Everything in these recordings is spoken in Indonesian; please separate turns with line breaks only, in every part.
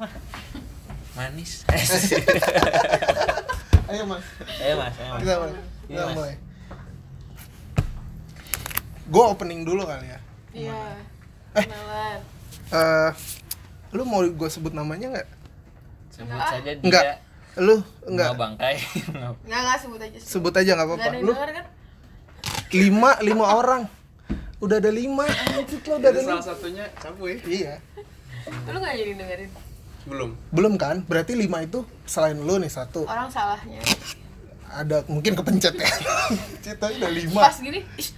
mah manis
Ayo mas,
ayo mas ayo mas
kita mulai.
Iya,
Kita mulai. Gue opening dulu kali ya.
Iya.
Eh. Eh, lu mau gue sebut namanya nggak?
sebut saja dia
Enggak. Lu
nggak
nggak
bangkai
Enggak enggak sebut aja.
sebut aja nggak
Enggak
apa-apa. Lu
denger kan?
lima lima orang. Udah ada lima. Anjir lo udah ada lima.
salah satunya campur
Iya.
Lu enggak jadi dengerin.
Belum
Belum kan? Berarti lima itu selain lu nih satu.
Orang salahnya.
Ada mungkin kepencet ya. Cita udah lima.
Pas gini, ih,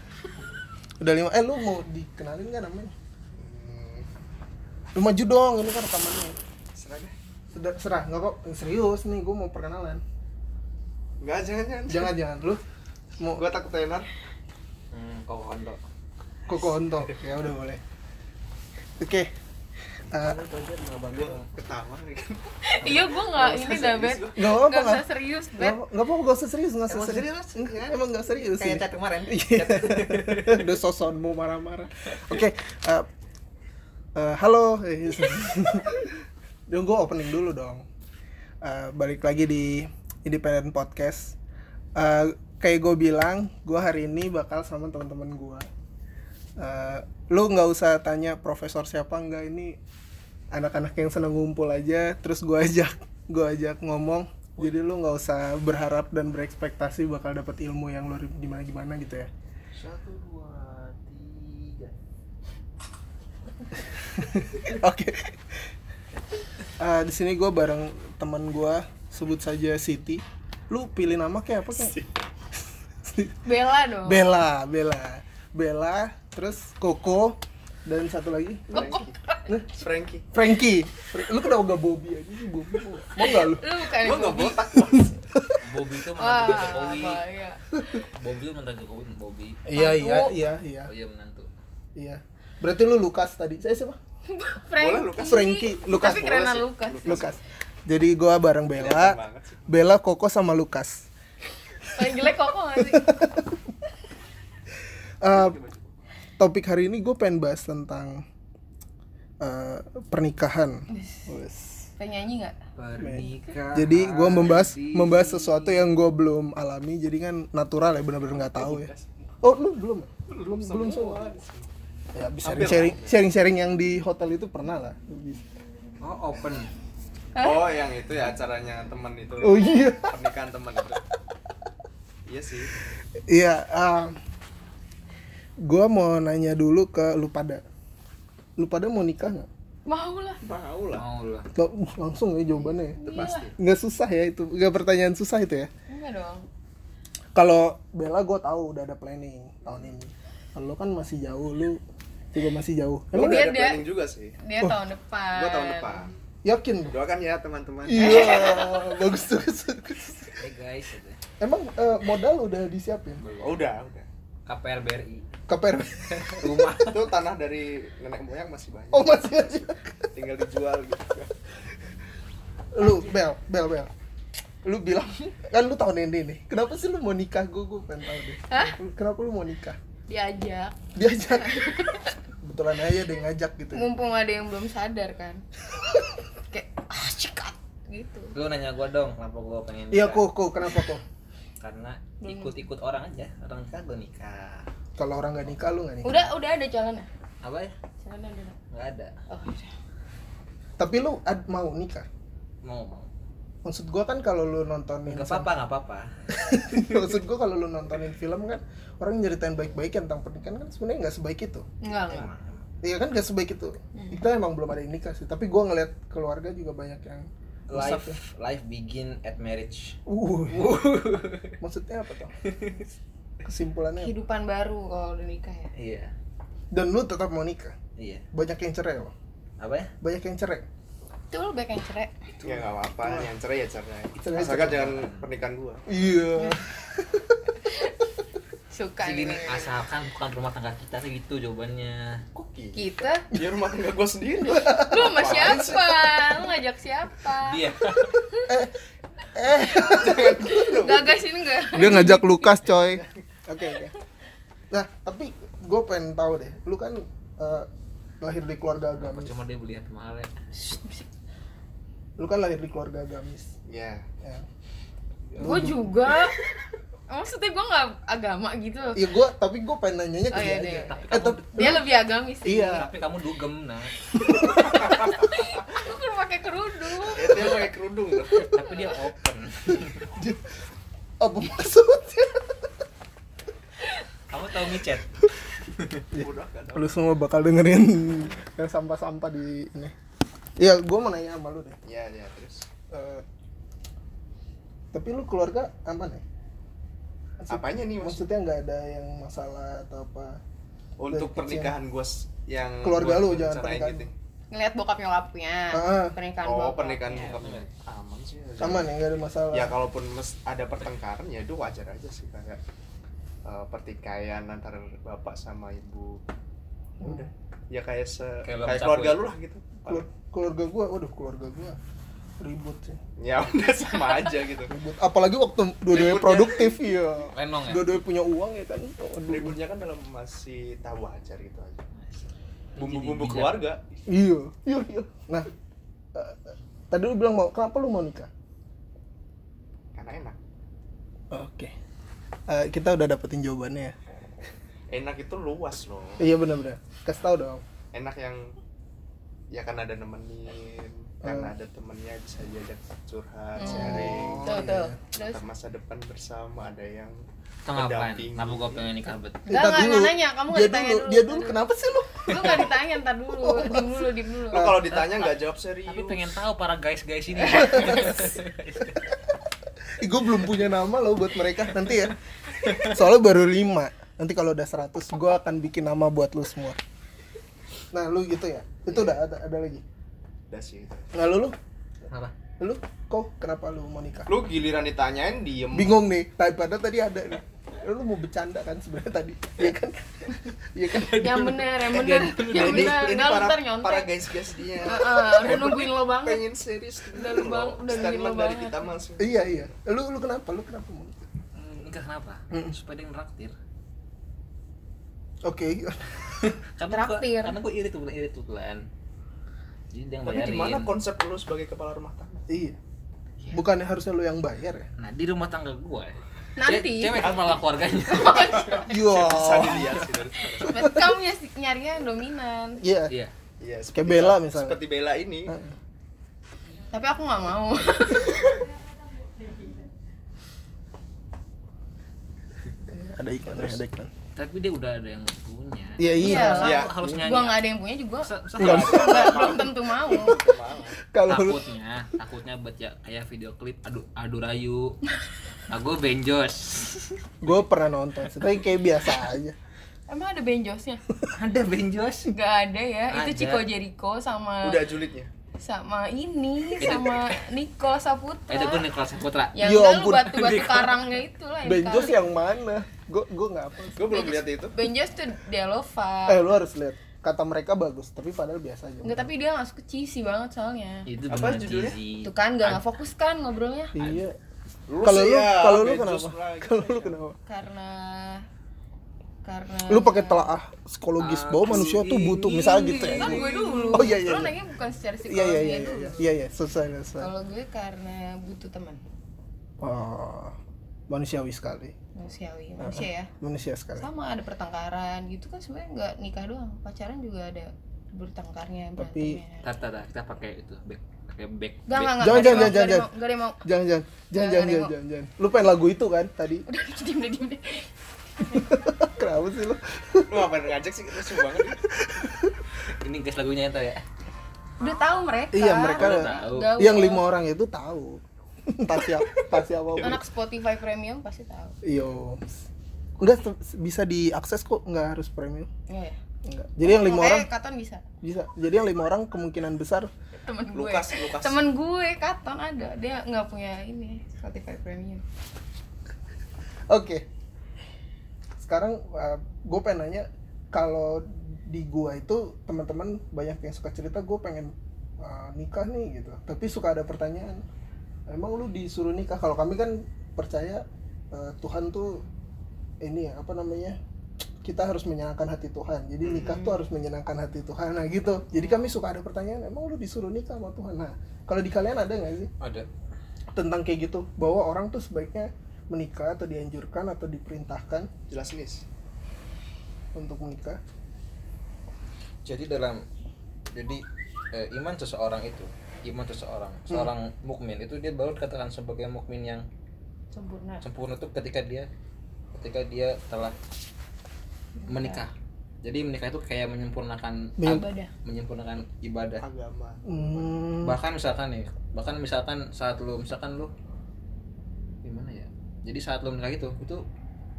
Udah lima. Eh lu mau dikenalin nggak namanya? Lu maju dong, ini kan rekamannya.
serah deh
Sudah serah, nggak kok serius nih, gue mau perkenalan.
enggak jangan jangan
Jangan jangan lu mau
gua takut tenar
hmm, kok kondo
koko onto. Ya udah boleh. Oke. Eh,
ketawa kan
iya gua enggak ini dah, Bet.
nggak
Enggak
nggak
usah serius,
nggak
Bet.
apa- nggak apa-apa nggak usah serius nggak usah serius. emang nggak serius
kayak
sih.
chat kemarin
Iya. Udah soson mau marah-marah. Oke. eh, eh, halo. Dong gue opening dulu dong. Eh, balik lagi di Independent Podcast. Eh, kayak gue bilang, gue hari ini bakal sama teman-teman gue. Eh, lu nggak usah tanya profesor siapa nggak ini anak-anak yang seneng ngumpul aja. Terus gue ajak, gue ajak ngomong. Jadi lu nggak usah berharap dan berekspektasi bakal dapat ilmu yang lu gimana gimana gitu ya.
satu dua tiga
Oke. Eh, di sini gue bareng teman gue, sebut saja Siti. Lu pilih nama kayak apa kayak?
Bella dong.
Bella, Bella, Bella, terus Koko dan satu lagi
Frankie
Frankie. Fra- Lu kenapa gak Bobby aja sih Bobby? Mau mau nggak lu?
Lu bukan
gua
Bobby.
botak
Bobby itu menantu Jokowi
bahaya.
Bobby itu menantu Jokowi Bobby
Iya iya iya iya
oh iya menantu
iya. Berarti lu Lukas tadi. Saya siapa?
Boleh, Lukas.
Frankie, Lukas.
Tapi
sih.
Lukas.
Lukas. Jadi gua bareng Bella,
sih.
Bella, Koko sama Lukas.
Paling jelek kok nggak sih?
Eh, topik hari ini gue pengen bahas tentang eh, pernikahan. Wes.
Pengen nyanyi nggak?
pernikahan
Jadi gue membahas membahas sesuatu yang gue belum alami, jadi kan natural ya benar-benar nggak tahu ya. Oh lu belum? Belum belum semua. Ya bisa sharing sharing sharing yang di hotel itu pernah lah.
oh open
oh yang itu ya acaranya teman itu
Oh iya.
pernikahan teman itu iya sih
Iya. gue mau nanya dulu ke lu pada. Lu pada mau nikah nggak?
Mau lah.
mau lah
mau lah
uh, Langsung ya jawabannya. ya.
pasti
Nggak susah ya itu. Nggak pertanyaan susah itu ya.
Enggak dong.
kalau Bella gue tahu udah ada planning tahun ini kalau lu kan masih jauh lu juga masih jauh emang
udah
dia-
ada
dia-
planning juga sih
Dia tahun depan.
gua tahun depan
yakin
doakan ya teman-teman
iya bagus bagus bagus.
hey guys
emang eh, modal udah disiapin
oh, udah udah
KPR BRI
KPR
rumah
itu tanah dari nenek moyang masih banyak.
Oh masih aja
tinggal dijual gitu.
Lu Bel Bel Bel. Lu bilang. Kan lu tahun ini nih. Kenapa sih lu mau nikah? Gue gue pengen tahu deh.
Hah?
kenapa lu mau nikah?
Diajak.
diajak. Kebetulan aja dia ngajak gitu.
Mumpung ada yang belum sadar kan. Kayak ah cikat gitu.
lu nanya gua dong kenapa gua pengen
iya kok kok kenapa kok?
Karena ikut-ikut orang aja orang nikah gua nikah
kalau orang nggak nikah lu nggak nikah.
Udah udah ada jalannya.
apa ya?
Jalannya ada.
nggak ada.
Oh, udah.
tapi lu ad- mau nikah?
Mau mau.
Maksud gua kan kalau lu nontonin
nggak apa-apa nggak apa-apa.
Maksud gua kalau lu nontonin film kan orang nyeritain baik-baik tentang pernikahan kan sebenarnya nggak sebaik itu.
Enggak enggak.
iya kan nggak sebaik itu. Kita emang belum ada yang nikah sih tapi gua ngeliat keluarga juga banyak yang
life
ya.
life begin at marriage.
Uh maksudnya apa tuh kesimpulannya?
Kehidupan baru kalau udah nikah ya.
iya.
Dan lu tetap mau nikah?
Iya.
Banyak yang cerai loh
apa ya?
Banyak yang cerai?
Itu lu baik yang cerai.
ya nggak apa-apa. Yang cerai ya cerai.
Cerai,
asalkan jangan pernikahan gua.
Iya.
Suka
Sih gini
nih.
asalkan bukan rumah tangga kita sih gitu jawabannya.
Kok gitu?
Kita?
Ya rumah tangga gua sendiri.
Lu sama siapa? Lu ngajak siapa?
dia.
Gagas ini enggak?
dia ngajak Lukas coy oke oke nah tapi gue pengen tahu deh lu kan eh, lahir di keluarga agama
cuma dia beli mahal ya
lu kan lahir di keluarga agamis
ya
ya
gue juga maksudnya gue nggak agama gitu
Iya gua tapi gua pengen nanyanya ke
Oh,
dia
iya,
aja.
iya.
Tapi
Eh,
kamu,
tapi
dia lebih agamis sih
Iya.
tapi kamu dugem nah.
gue kan pakai kerudung
ya dia pakai kerudung
tapi dia open.
apa maksudnya?
Kamu tahu micet?
gak
Lu semua bakal dengerin yang sampah-sampah di ini. Iya, gua mau nanya sama lu deh.
ya ya terus
Eh, tapi lu keluarga aman ya? Maksud-
apanya nih mas
Maksudnya nggak ada yang masalah atau apa?
untuk
Dari
pernikahan gue yang
Keluarga
gua
lu, jangan pernikahan.
gitu.
ngeliat bokap nyokapnya
Ah.
pernikahan
oh
bokapnya.
pernikahan bokapnya aman sih
Aman ya, nggak ada masalah.
ya kalaupun mes- ada pertengkaran ya itu wajar aja sih kayak eh, pertikaian antara bapak sama ibu ya udah ya kayak se
Kayak
kayak, keluarga
ya?
lu lah gitu
Kelur- keluarga gua, waduh keluarga gua ribut sih.
ya udah sama aja gitu
Ribut. Apalagi waktu dua-duanya produktif ya.
Lenong ya?
Dua-duanya punya uang ya kan. Waduh.
ributnya kan dalam masih tahu wajar gitu aja bumbu-bumbu keluarga
Iya, iya, iya. Nah, eh, tadi lu bilang mau, kenapa lu mau nikah?
karena enak
Oke. Eh, kita udah dapetin jawabannya ya.
enak itu luas loh
Iya benar-benar. Kasih tau dong.
enak yang ya kan ada nemenin kan
Hmm.
ada temennya bisa diajak curhat
Hmm.
sharing
tuh
iya.
tuh terus
masa depan bersama ada yang
Itu ngapain?
Pendamping.
Kenapa gua pengen nikah bet?
Dulu.
enggak nanya, kamu nggak
dia
ditanya
dulu.
dulu.
Dia dulu kenapa sih lu?
lu nggak ditanya ntar dulu diem dulu diem dulu
lu kalau ditanya nggak jawab serius
Tapi pengen tahu para guys-guys ini.
Ih, gue belum punya nama loh buat mereka nanti ya. Soalnya baru 5 Nanti kalau udah 100 gue akan bikin nama buat lu semua. Nah, lu gitu ya. Itu udah ada ada lagi.
udah sih itu.
Nah, lu lu
Apa?
lu kok kenapa lu mau nikah?
lu giliran ditanyain diem
Bingung nih. Tadi pada tadi ada nih. Lu mau bercanda kan sebenarnya tadi. Iya kan? Iya kan?
yang bener yang bener yang
ini,
bener
ini
nggak lu
para,
ntar nyontek
para guys guys dia
Heeh, udah nungguin lo banget
pengen serius
Udah lu bang- udah nungguin lo banget.
kita masuk
Iya, iya. Lu lu kenapa? Lu kenapa mau nikah?
Hmm, Nikah kenapa?
Hmm.
Supaya dia ngeraktir.
Oke.
Karena gua,
Traktir.
karena gua irit tuh, irit tuh Lan. Jadi dia yang
tapi gimana konsep lu sebagai kepala rumah tangga
Iya. Bukannya harusnya lu yang bayar ya?
Nah, di rumah tangga gua.
Nanti.
Ce- Cewek kepala keluarganya.
Iya.
bisa dilihat sih
kamu nyari- nyarinya yang dominan
Iya.
Iya.
Iya,
Kayak Bella misalnya.
Seperti Bella ini.
Tapi aku nggak mau
Ada iklan, ada iklan.
Tapi dia udah ada yang punya.
Iya, iya.
Iya lah.
Iya.
Harus nyanyi.
gua nggak ada yang punya juga belum tentu mau.
Kalau
takutnya takutnya baca kayak video klip adu adu rayu nah gue benjos
gue pernah nonton tapi kayak biasa aja.
emang ada benjosnya
ada benjos
nggak ada ya
Ada.
itu Chico Jericho sama
Udah julidnya.
sama ini sama Nicole Saputra
ada gue nih kelas putra
yang
Ya
lu
ampun.
batu-batu karangnya itu lah
Benjos yang mana? Gue gue nggak apa.
Gue belum lihat itu.
Benjos tuh Delova
Eh lu harus lihat. Kata mereka bagus, tapi padahal biasa aja.
Enggak, tapi dia masuk ke cheesy banget soalnya
itu
Apa judulnya?
cheesy.
Tuh kan gak, nggak fokus kan ngobrolnya
Iya.
Lu
Kalau lu
ya,
kalau lu kenapa? Kalau lu kenapa?
Karena Karena
Lu pakai telaah psikologis bahwa manusia tuh butuh misalnya gitu ya.
Kan gue dulu
Oh, iya, iya, iya.
nanya bukan secara
Iya
psikologi
iya iya iya. Iya iya, selesai selesai.
Kalau gue karena butuh teman
Oh, manusiawi sekali.
Manusiawi Manusia ya
Manusia sekali.
Sama ada pertengkaran gitu kan sebenarnya nggak nikah doang Pacaran juga ada bertengkarnya
Tapi-
tata, kita pakai itu back pakai back
Gak,
back.
gak, gak,
Jangan, jangan, jangan,
mau- gak ada yang mau
Jangan jangan jangan
Jangan,
jangan
nengok.
jangan jangan. Lu pengen lagu itu kan tadi?
Udah, diem deh, diem deh
Kenapa sih lu?
Lu ngapain ngajak sih? Rusuh banget.
ini guys lagunya itu ya
Udah tahu mereka
Iya mereka
Udah tahu.
Yang lima orang itu tahu. Entah siapa, entah siapa.
Anak Spotify Premium pasti tahu
Yo. Enggak bisa diakses kok, enggak harus premium.
Iya ya
Enggak. Jadi yang lima orang
Katon bisa
bisa. Jadi yang lima orang kemungkinan besar
temen gue
Lukas, Lukas.
temen gue Katon ada dia nggak punya ini Spotify Premium
Oke. Sekarang gue pengen nanya kalau di gua itu teman-teman banyak yang suka cerita gue pengen uh, nikah nih gitu. Tapi suka ada pertanyaan. Emang lu disuruh nikah? Kalau kami kan percaya uh, Tuhan tuh ini ya apa namanya? Kita harus menyenangkan hati Tuhan. Jadi nikah
Hmm.
tuh harus menyenangkan hati Tuhan. Nah gitu. Jadi kami suka ada pertanyaan emang lu disuruh nikah sama Tuhan? Nah kalau di kalian ada nggak sih?
Ada.
Tentang kayak gitu bahwa orang tuh sebaiknya menikah atau dianjurkan atau diperintahkan
jelas nis
untuk menikah.
Jadi dalam jadi eh, iman seseorang itu iman seseorang seorang mukmin itu dia baru dikatakan sebagai mukmin yang
sempurna.
sempurna itu ketika dia ketika dia telah menikah. Jadi menikah itu kayak menyempurnakan
Menyem-
ibadah.
menyempurnakan ibadah.
Agama.
Hmm,
bahkan misalkan nih bahkan misalkan saat lu misalkan lu gimana ya? Jadi saat lu menikah itu itu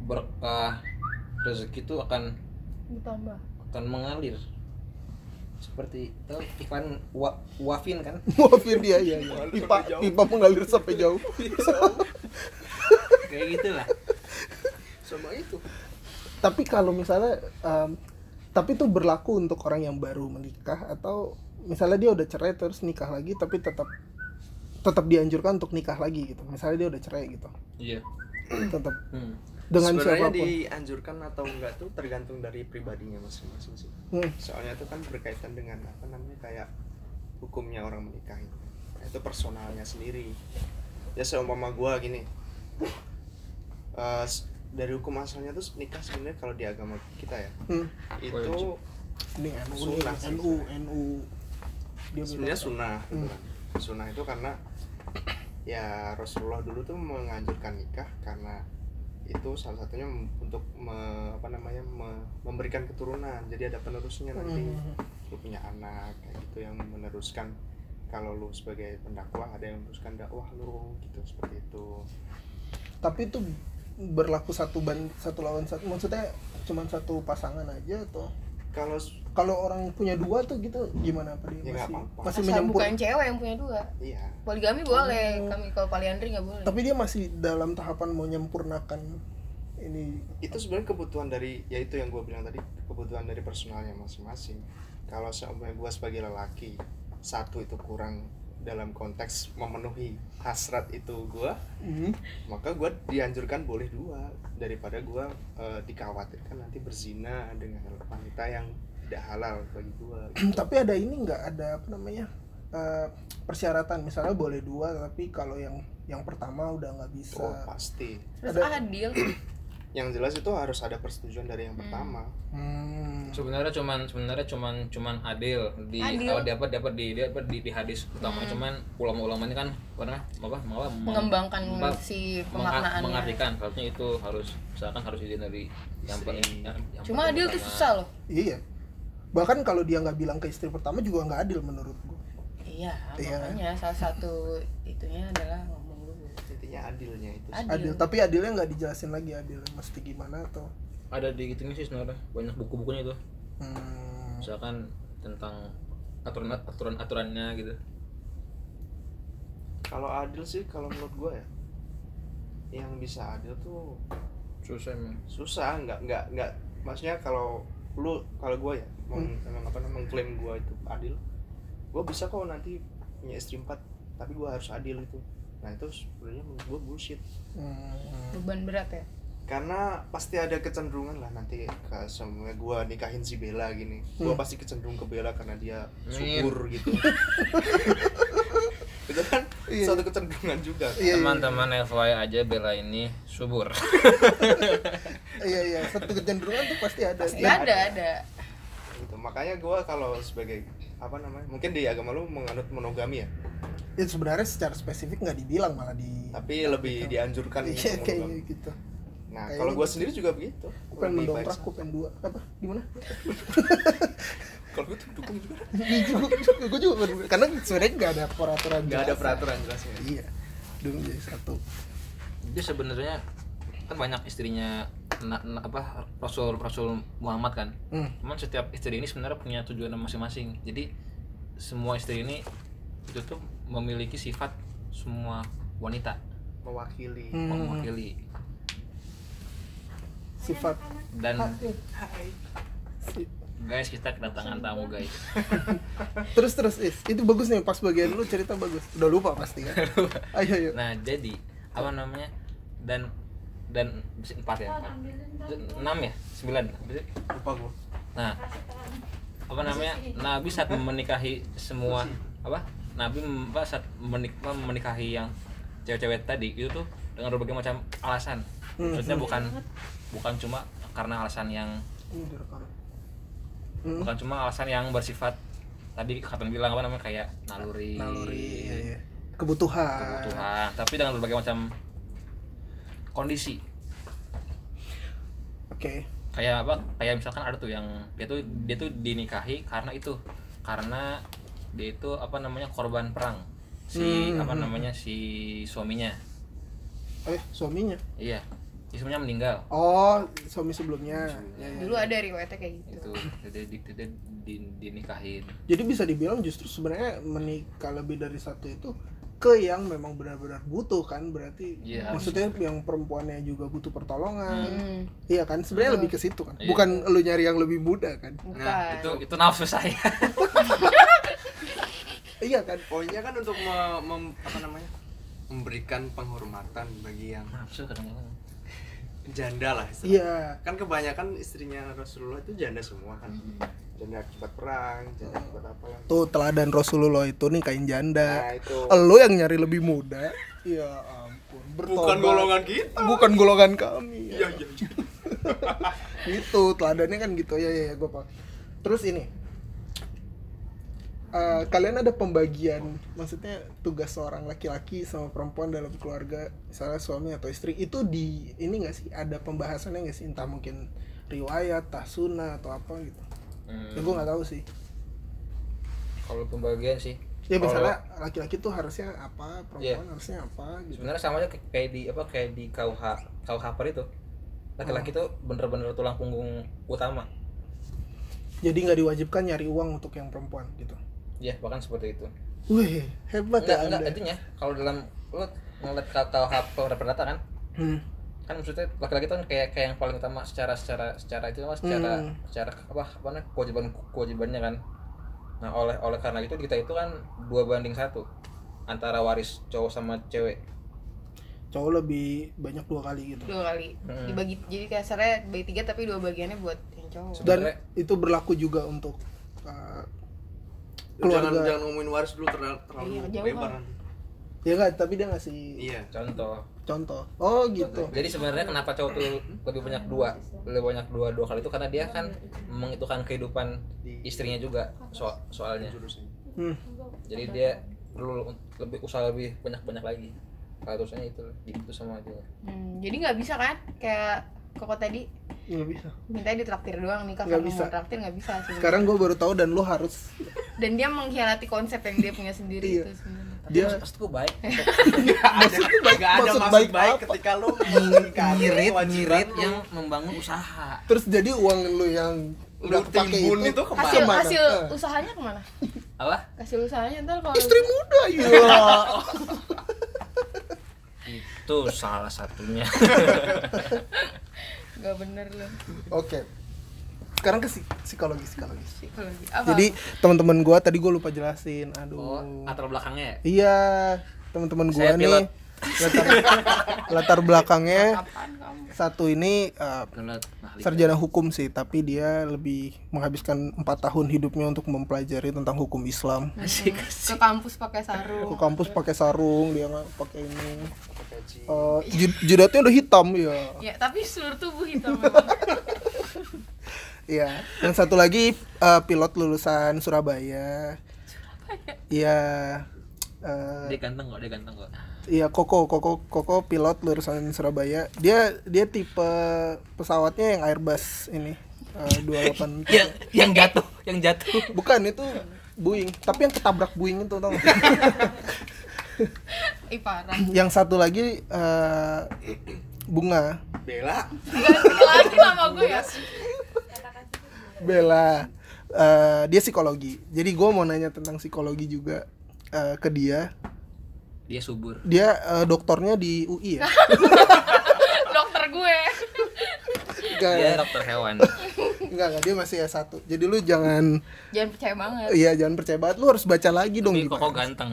berkah rezeki itu akan
ditambah.
akan mengalir. Seperti itu iklan wa, wafin kan?
Maafin dia ya, ya. Pipa pipa mengalir sampai jauh.
Kayak gitulah
sama itu
tapi kalau misalnya em, tapi itu berlaku untuk orang yang baru menikah atau misalnya dia udah cerai terus nikah lagi tapi tetap tetap dianjurkan untuk nikah lagi gitu. Misalnya dia udah cerai gitu.
Iya.
Tetap.
Hmm.
dengan
sebenarnya
siapa pun.
dianjurkan atau enggak tuh tergantung dari pribadinya masing-masing sih.
Hmm,
soalnya itu kan berkaitan dengan apa namanya kayak hukumnya orang menikah itu. Nah, itu personalnya sendiri. Ya seumpama gua gini. S- dari hukum asalnya tuh nikah sebenarnya kalau di agama kita ya
hmm.
itu
Wajib.
ini NU
Sunnah sih
NU NU dia
sebenarnya sunnah gitu
Hmm.
kan. sunnah itu karena ya Rasulullah dulu tuh menganjurkan nikah karena itu salah satunya untuk me- apa namanya me- memberikan keturunan jadi ada penerusnya nanti
Hmm.
lu punya anak kayak gitu yang meneruskan kalau lu sebagai pendakwah ada yang meneruskan dakwah lu gitu seperti itu
tapi itu berlaku satu ban satu lawan satu maksudnya cuman satu pasangan aja atau?
Kalau
kalau orang punya dua tuh gitu gimana? Apa dia
Ya,
masih
apa-apa.
masih
Asal
menyempur
bukan cewek yang punya dua.
Iya.
Poligami boleh
Oh.
kami kalau poliandri nggak boleh.
Tapi dia masih dalam tahapan mau menyempurnakan ini.
Itu sebenarnya kebutuhan dari ya itu yang gue bilang tadi kebutuhan dari personalnya masing-masing. Kalau seumpamanya gue sebagai lelaki satu itu kurang dalam konteks memenuhi hasrat itu gue
Hmm.
maka gue dianjurkan boleh dua daripada gue dikhawatirkan nanti berzina dengan wanita yang tidak halal bagi gue
tapi ada ini nggak? Ada apa namanya? Eh, persyaratan. Misalnya boleh dua tapi kalau yang yang pertama udah nggak bisa.
Oh pasti.
Terus
ada-
adil
yang jelas itu harus ada persetujuan dari yang
Hmm.
pertama
Hmm.
sebenarnya cuman sebenarnya cuman cuman adil di
Adil.
awal dapat dapat di dia di, di hadis utama
Hmm.
cuman ulama-ulama ini kan pernah apa malah meng-
mengembangkan
apa,
si pemaknaannya
mengartikan harusnya itu harus misalkan harus izin dari yang yang, yang
cuma adil tuh
pertama.
susah loh
iya bahkan kalau dia nggak bilang ke istri pertama juga nggak adil menurut gua
iya
Iya.
makanya salah satu itunya adalah
intinya adilnya itu sih.
Adil.
adil tapi adilnya nggak dijelasin lagi adil mesti gimana atau?
Ada di gitunya sih sebenarnya banyak buku-bukunya itu.
Hmm.
misalkan tentang aturan aturan aturannya gitu.
Kalau adil sih kalau menurut gue ya yang bisa adil tuh
susah emang.
Susah nggak nggak nggak. Maksudnya kalau lu kalau gue ya mau emang apa namanya mengklaim gue itu adil gue bisa kok nanti punya istri empat tapi gue harus adil itu nah itu sebenarnya menurut gue bullshit.
Hmm.
beban berat ya?
Karena pasti ada kecenderungan lah nanti ke semua gue nikahin si Bella gini. Gue
Hmm.
pasti kecenderung ke Bella karena dia subur gitu. Itu kan
Iya.
suatu kecenderungan juga. Kan?
Iya, iya.
teman-teman FYI aja Bella ini subur.
Iya iya. Satu kecenderungan tuh pasti ada.
Pasti
Dan-
ada ada.
Gitu. Makanya gue kalau sebagai apa namanya mungkin di agama lu menganut monogami ya
ya sebenarnya secara spesifik nggak dibilang malah di
tapi lebih dianjurkan
iya kayak gitu.
Nah
Kayaknya
kalau gue
gitu.
sendiri juga begitu.
Aku pengen mendongkrak aku pengen dua. Apa? Gimana?
Kalau gue tuh dukung juga.
Gue juga pengen- karena sebenarnya nggak ada peraturan
nggak ada
jelas.
peraturan jelasnya
iya dong jadi satu.
Dia sebenarnya kan banyak istrinya na- na- apa Rasul Rasul Muhammad kan.
Hmm.
cuman setiap istri ini sebenarnya punya tujuan masing-masing. Jadi semua istri ini itu tuh memiliki sifat semua wanita.
Mewakili.
Hmm.
mewakili.
Sifat.
Dan
Hai.
si-
guys kita kedatangan tamu guys.
Terus terus is. Itu bagus nih pas bagian lu cerita bagus. Udah lupa pasti kan? Ayo ayo.
Nah jadi apa namanya dan dan empat ya? Empat. enam ya? Sembilan.
Lupa gua.
Nah apa namanya Nabi saat menikahi semua apa Nabi apa, saat menik- apa, menikahi yang cewek-cewek tadi itu tuh dengan berbagai macam alasan. Maksudnya bukan bukan cuma karena alasan yang.
Hmm.
bukan cuma alasan yang bersifat tadi kata bilang apa namanya kayak naluri,
naluri iya, iya. kebutuhan.
Kebutuhan tapi dengan berbagai macam kondisi.
Oke.
Kayak apa kayak misalkan ada tuh yang dia tuh dia tuh dinikahi karena itu. Karena dia itu apa namanya korban perang. Si
Hmm,
apa
hmm,
namanya si suaminya.
Eh suaminya?
Iya si suaminya meninggal.
Oh suami sebelumnya. Ya, ya.
dulu ada riwayatnya kayak gitu.
Itu dia, dia, dia, di- dinikahin.
Jadi bisa dibilang justru sebenarnya menikah lebih dari satu itu ke yang memang benar-benar butuh kan berarti
Iya.
maksudnya yang perempuannya juga butuh pertolongan.
Hmm,
iya kan sebenarnya lebih ke situ kan.
Iya.
bukan lu nyari yang lebih muda kan.
Bukan.
Nah itu itu nafsu saya
iya kan?
Poinnya kan untuk me- mem- apa namanya? Memberikan penghormatan bagi yang
nafsu kadang-kadang.
janda lah
iya.
Kan kebanyakan istrinya Rasulullah itu janda semua kan. Janda akibat perang janda akibat apa lah
tuh teladan Rasulullah itu nih kain
nah
janda
itu.
Lu yang nyari lebih muda. Ya ampun bertobat.
bukan golongan kita.
Bukan golongan kami
iya iya iya.
gitu teladannya kan gitu. Ya ya, ya gue pak terus ini eh, kalian ada pembagian maksudnya tugas seorang laki-laki sama perempuan dalam keluarga misalnya suami atau istri itu di ini nggak sih? Ada pembahasannya nggak sih? Entah mungkin riwayat tasuna atau apa gitu.
Hmm,
ya gue nggak tahu sih.
Kalau pembagian sih.
Ya misalnya laki-laki tuh harusnya apa perempuan
Iya.
harusnya apa gitu.
Sebenarnya sama aja kayak- di apa kayak di KUH KUH per itu. Laki-laki tuh bener-bener tulang punggung utama.
Jadi nggak diwajibkan nyari uang untuk yang perempuan gitu
ya bahkan seperti itu.
Wih hebat
enggak
ya
enggak
anda.
intinya kalau dalam lo ngeliat KUH per perdata kan
hmm.
kan maksudnya laki-laki tuh kan kayak kayak yang paling utama secara secara secara itu mas secara
Hmm.
secara apa apa namanya kewajiban kewajibannya kan. Nah oleh oleh karena itu kita itu kan dua banding satu antara waris cowok sama cewek.
Cowok lebih banyak dua kali gitu.
Dua kali.
Hmm.
dibagi jadi kasarnya bagi tiga tapi dua bagiannya buat yang cowok.
Sebenarnya-
dan itu berlaku juga untuk uh, keluarga.
Jangan ngomongin waris dulu terlalu terlalu
Iya,
lebar.
kan.
nanti.
ya enggak tapi dia ngasih
iya.
Contoh.
Contoh. Oh gitu.
Jadi sebenarnya kenapa cowok tuh lebih banyak dua? Lebih banyak dua dua kali itu karena dia kan menghitungkan kehidupan istrinya juga so- soalnya.
Hmm.
jadi dia perlu lebih usaha lebih banyak banyak lagi. Harusnya itu gitu sama aja
Hmm, jadi nggak bisa kan? Kayak koko tadi?
Nggak bisa.
Minta ditraktir doang
Nggak
kalau
bisa.
mau traktir nggak bisa sih.
Sekarang gue baru tahu dan lo harus.
Dan dia mengkhianati konsep yang dia punya sendiri
Iya.
itu sebenarnya.
Dia
maksud- maksudku baik.
Maksudnya baik.
Gak ada
maksud
maksud
baik,
baik,
apa?
ketika lu mengingkari
ngirit ngirit
lu.
yang membangun usaha.
Terus jadi uang lu yang udah kepake itu,
itu ke mana?
hasil
Ke mana?
hasil
Eh.
usahanya ke mana?
Apa?
Hasil usahanya ntar kalau
istri muda ya
itu salah satunya.
Nggak bener loh.
Oke. Sekarang ke psik- psikologi psikologis.
Psikologi. Apa?
Jadi teman-teman gua tadi gua lupa jelasin
oh
aduh
latar belakangnya? Ya?
iya teman-teman gua
Saya
nih.
pilot.
latar, latar belakangnya. Satu ini uh, sarjana hukum sih tapi dia lebih menghabiskan empat tahun hidupnya untuk mempelajari tentang hukum Islam.
Asik
ke kampus pakai
ke
sarung
kampus pakai sarung dia nggak pakai ini. Uh, jid- jidatnya udah hitam ya
ya tapi seluruh tubuh hitam. Memang
Iya yang satu lagi uh, pilot lulusan Surabaya. Iya uh,
dia ganteng kok dia ganteng kok.
iya Koko Koko Koko pilot lulusan Surabaya. Dia dia tipe pesawatnya yang Airbus ini uh, 28
yang yang jatuh yang jatuh.
Bukan itu Boeing tapi yang ketabrak Boeing itu tau?
ih parah.
Yang satu lagi eh, bunga.
Bella.
Lagi nama gue ya.
Bella. Eh, dia psikologi. Jadi gue mau nanya tentang psikologi juga eh, ke dia.
Dia subur.
Dia eh, dokternya di UI ya?
Dokter gue.
Enggak
dia dokter hewan.
Enggak enggak dia masih S1 jadi lu jangan
jangan percaya banget.
Iya jangan percaya banget. Lu harus baca lagi dong
tapi kok ganteng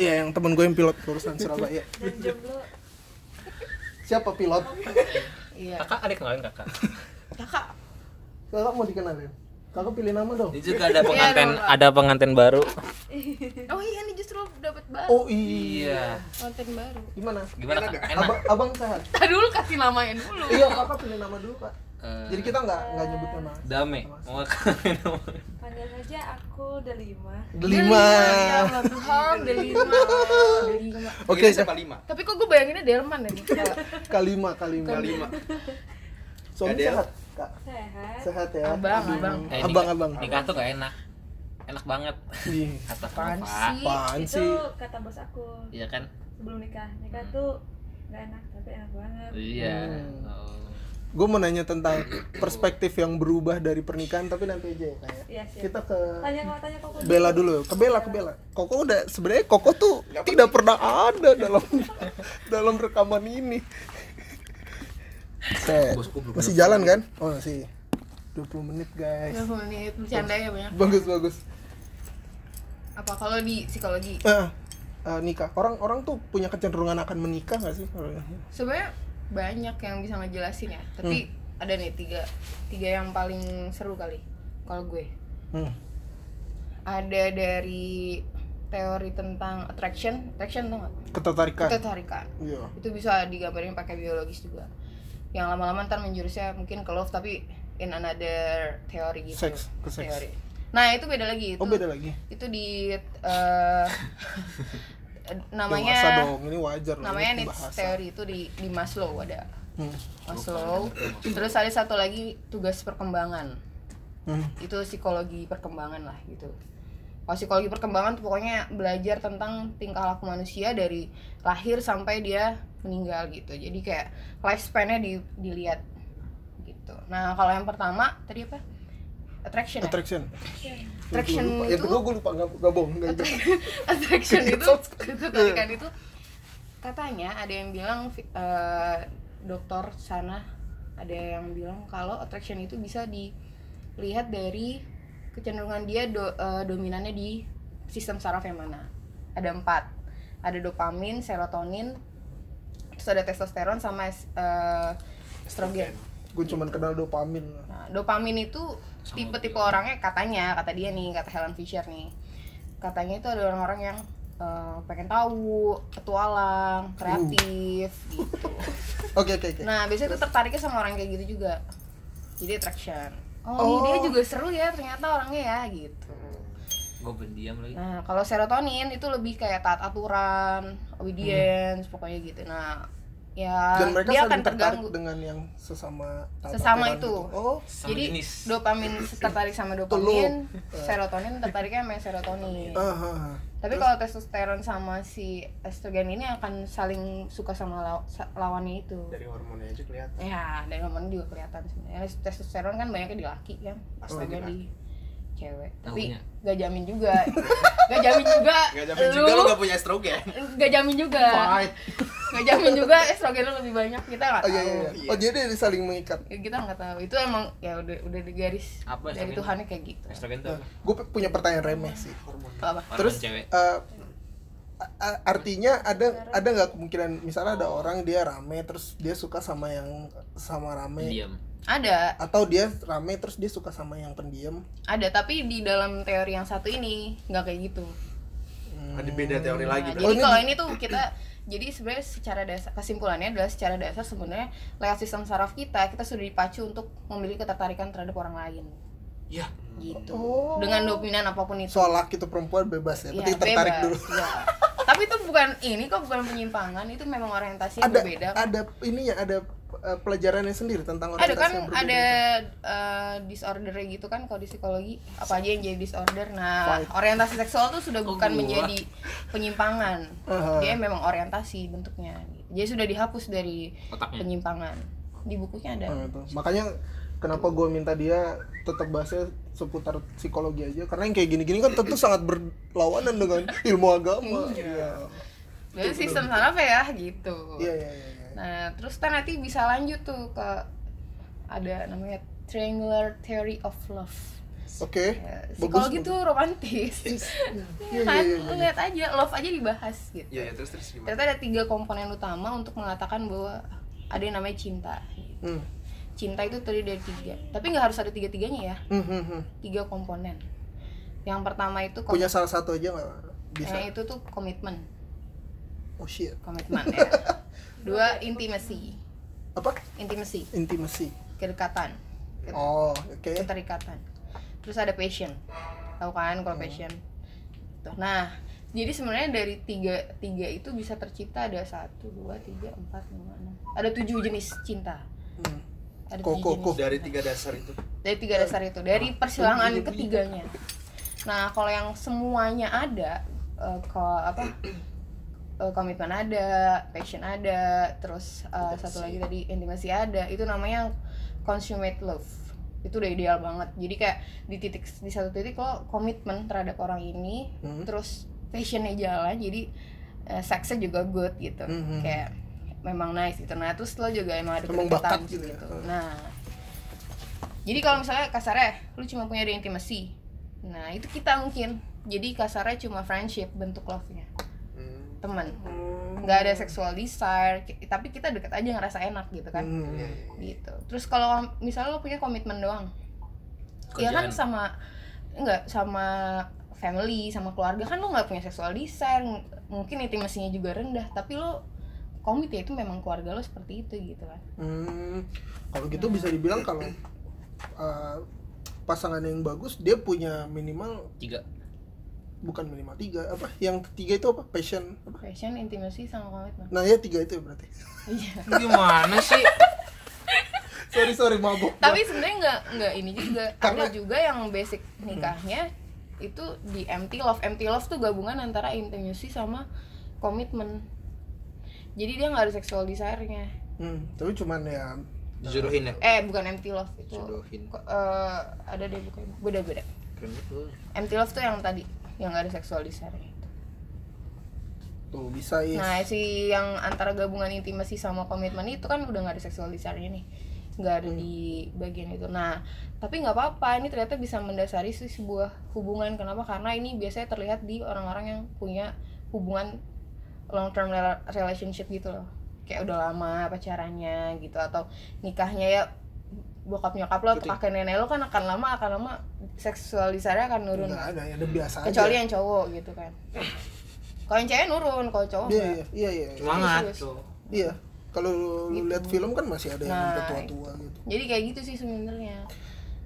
iya yang temen gue yang pilot lulusan Surabaya. Siapa pilot?
Iya.
Kakak ada kenalin kakak.
Kakak.
Kakak mau dikenalin? Kakak pilih nama dong.
Ini juga ada pengantin
dong, Kak.
ada pengantin baru.
Oh iya ini justru dapat baru.
Oh iya.
Konten baru.
Gimana?
Gimana enak
abang abang sehat?
Tadi dulu kasih namain dulu.
Iya kakak pilih nama dulu pak
Eh,
jadi kita nggak nggak nyebut nama
Dame.
mau kenalin nama
Panggil saja aku Delima.
delima
ya Allah Tuhan delima delima
oke
siapa lima?
tapi kok gue bayanginnya delman ya gitu
kalima kalima
Lima.
suami
Gadel.
sehat kak
Sehat.
sehat ya
Abang,
Aduh.
abang.
Eh,
abang
nikah-
abang
nikah tuh gak enak enak banget
Ih,
kata
apaan
Itu kata bos aku
iya kan
sebelum nikah. Nikah tuh nggak enak tapi enak banget.
iya
Hmm.
Oh.
Gue mau nanya tentang perspektif yang berubah dari pernikahan tapi nanti aja ya kayak
Iya sih.
kita ke
Tanya kalau tanya kok
Bella dulu. ke Bella ke Bella. Koko udah sebenarnya Koko tuh tidak pernah ada dalam dalam rekaman ini. Set. Masih jalan kan? Oh masih. 20 menit guys.
20 menit. Bercanda ya banyak
bagus bagus.
Apa kalau di psikologi?
Eh, eh, nikah. Orang orang tuh punya kecenderungan akan menikah gak sih?
Sebenarnya banyak yang bisa ngejelasin ya. Tapi ada nih tiga tiga yang paling seru kali kalau gue.
Hmm.
ada dari teori tentang attraction attraction tuh nggak?
Ketertarikan.
Ketertarikan.
Iya.
Itu bisa digambarin pakai biologis juga. Yang lama-lama ntar menjurusnya mungkin ke love tapi in another teori gitu.
Seks, ke seks.
teori nah itu beda lagi. Itu
oh beda lagi.
itu di eh, namanya
Dewasa dong ini wajar
namanya
ini
teori itu di di Maslow ada.
Hmm.
Maslow. Terus ada satu lagi tugas perkembangan.
Hmm.
itu psikologi perkembangan lah gitu. Kalau psikologi perkembangan tuh pokoknya belajar tentang tingkah laku manusia dari lahir sampai dia meninggal gitu. Jadi kayak lifespan-nya di, dilihat gitu. Nah kalau yang pertama tadi apa attraction ya?
attraction
attraction
Lupa. yang
itu
kedua gue lupa nggak bohong nggak itu.
attraction itu ketertarikan itu katanya ada yang bilang fi- eh, dokter sana ada yang bilang kalau attraction itu bisa dilihat dari kecenderungan dia do- eh, dominannya di sistem saraf yang mana ada empat ada dopamin serotonin terus ada testosteron sama eh, estrogen
gue cuman kenal dopamin
Nah, dopamin itu tipe-tipe orangnya katanya, kata dia nih, kata Helen Fisher nih. Katanya itu ada orang-orang yang eh, pengen tahu, petualang, kreatif gitu.
oke oke oke
Nah, biasanya tuh tertariknya sama orang kayak gitu juga. Jadi attraction. Oh,
Oh.
ini dia juga seru ya ternyata orangnya ya gitu.
Gue pendiam lagi.
Nah, kalau serotonin itu lebih kayak taat aturan, obedience, pokoknya gitu. Nah, ya
dan mereka
dia akan
tertarik
terganggu.
dengan yang sesama
Sesama itu.
gitu. oh
Sama
Jadi
jenis.
dopamin tertarik sama dopamin, serotonin tertariknya sama serotonin.
ah, ah.
Tapi kalau testosteron sama si estrogen ini akan saling suka sama law- lawannya itu.
Dari hormonnya aja kelihatan.
Ya, dari hormon juga kelihatan sebenarnya. Testosteron kan banyaknya di laki kan, estrogen di cewek. Tapi
Taunya.
gak jamin juga. gak jamin juga.
Gak jamin juga lu gak punya estrogen.
Gak jamin juga.
Fight.
Gak jamin juga estrogen lu lebih banyak. Kita nggak
oh
tahu.
iya, iya. oh jadi dia saling mengikat
Ya, kita nggak tahu. Itu emang ya udah udah di garis
Apa
dari
estrogen?
Tuhannya kayak gitu.
estrogen tuh apa?
gue punya pertanyaan remeh sih
Hormon.
Apa?
Hormon
terus
cewek
a- a- artinya ada ada nggak kemungkinan misalnya ada orang dia rame terus dia suka sama yang sama rame
Pendiam.
Ada,
atau dia rame terus dia suka sama yang pendiam
ada tapi di dalam teori yang satu ini nggak kayak gitu.
Ada beda teori
Nah,
lagi.
jadi
Oh, ini
kalau ini tuh kita jadi sebenarnya secara dasar kesimpulannya adalah secara dasar sebenarnya lewat sistem saraf kita kita sudah dipacu untuk memiliki ketertarikan terhadap orang lain
Iya.
gitu
Oh.
dengan dominan apa pun itu
soal laki itu perempuan bebas ya,
Ya,
penting tertarik
bebas,
dulu
ya. tapi itu bukan ini kok bukan penyimpangan itu memang orientasi yang
ada
berbeda
ada ininya ada eh, pelajarannya sendiri tentang
ada
orientasi
kan
yang berbeda
ada eh, disorder gitu kan kalau di psikologi. Apa aja yang jadi disorder? Nah
Fight.
orientasi seksual tuh sudah bukan
gua?
menjadi penyimpangan.
Aha.
dia memang orientasi bentuknya. Jadi sudah dihapus dari
Otaknya.
penyimpangan. Di bukunya ada.
Nah, itu. makanya kenapa gue minta dia tetap bahasnya seputar psikologi aja? Karena yang kayak gini-gini kan tentu sangat berlawanan dengan ilmu agama. Iya.
Jadi sistem saraf ya gitu.
Iya iya iya.
Nah terus kan nanti bisa lanjut tuh ke ada namanya triangular theory of love.
Oke.
Ya,
bagus
psikologi
bagus.
tuh romantis.
Iya,
kan?
iya, iya,
Lu lihat aja love aja dibahas gitu.
Iya, ya, terus terus gimana?
ternyata ada tiga komponen utama untuk mengatakan bahwa ada yang namanya cinta.
Hmm.
cinta itu terdiri dari tiga. Tapi nggak harus ada tiga tiganya ya.
Hmm, hmm, hmm.
tiga komponen. Yang pertama itu kom-
punya salah satu aja nggak? Bisa.
Yang itu tuh komitmen.
Oh shit.
Komitmen ya dua intimasi.
Apa?
Intimasi.
Intimasi.
Kedekatan. Ket-
oh oke.
Keterikatan. Terus ada passion. Tahu kan kalau passion? Tuh. nah jadi sebenarnya dari tiga tiga itu bisa tercipta ada satu dua tiga empat lima enam. Ada tujuh jenis cinta.
Hmm.
ada
Kok-
tujuh
kok-
jenis
dari
cinta.
tiga dasar itu.
Dari tiga dasar itu. Dari persilangan ketiganya. nah kalau yang semuanya ada eh, ke apa eh, komitmen ada passion ada terus eh, satu lagi tadi intimasi ada. Itu namanya consummate love. Itu udah ideal banget. Jadi kayak di titik di satu titik lo komitmen terhadap orang ini
Hmm.
terus passionnya jalan jadi eh, seksnya juga good gitu.
Hmm.
kayak memang nice gitu. Nah terus lo juga emang ada kedekatan
bakat gitu. ya.
nah. Jadi kalau misalnya kasarnya lu cuma punya ada intimasi nah itu kita mungkin. Jadi kasarnya cuma friendship bentuk love-nya
hmm.
teman nggak ada sexual desire tapi kita deket aja ngerasa enak gitu kan
Hmm.
Iya, iya.
gitu terus kalau misalnya lo punya komitmen doang ya kan
Kerjaan.
sama enggak sama family sama keluarga kan lo nggak punya sexual desire ng- mungkin intimasinya juga rendah tapi lo komit ya itu memang keluarga lo seperti itu gitu kan
Hmm, kalau gitu bisa dibilang kalau uh, pasangan yang bagus dia punya minimal
tiga
bukan minimal tiga apa yang ketiga itu apa? Passion. Apa
passion intimasi sama komitmen.
Nah ya tiga itu ya berarti.
Iya.
Gimana sih?
Sorry sorry mabuk
tapi sebenarnya nggak nggak ini juga.
Karena-
ada juga yang basic nikahnya itu di empty love. Empty love tuh gabungan antara intimacy sama komitmen. Jadi dia nggak ada sexual desire-nya.
Hmm, tapi cuman ya
dijodohin ya?
Eh bukan empty love itu.
Jodohin.
Ko- eh, ada deh bukan beda beda empty love tuh yang tadi yang nggak ada sexual desire
tuh bisa ya
nah si yang antara gabungan intimasi sama komitmen itu kan udah nggak ada sexual desire nih. Nggak ada di bagian itu. Nah tapi nggak apa-apa ini ternyata bisa mendasari sih sebuah hubungan. Kenapa? Karena ini biasanya terlihat di orang-orang yang punya hubungan long term rela- relationship gitu loh. Kayak udah lama pacarannya gitu atau nikahnya ya bokap nyokap lo atau kakek nenek lo kan akan lama akan lama seksual desire akan nurun.
Nggak ada ya ada biasa aja.
Kecuali yang cowok gitu kan. Kalau yang cewek nurun kalau cowok
iya iya iya iya.
Semangat tuh.
Iya kalau lu lihat film kan masih ada yang
Nah,
tua-tua gitu.
Jadi kayak gitu sih sebenarnya.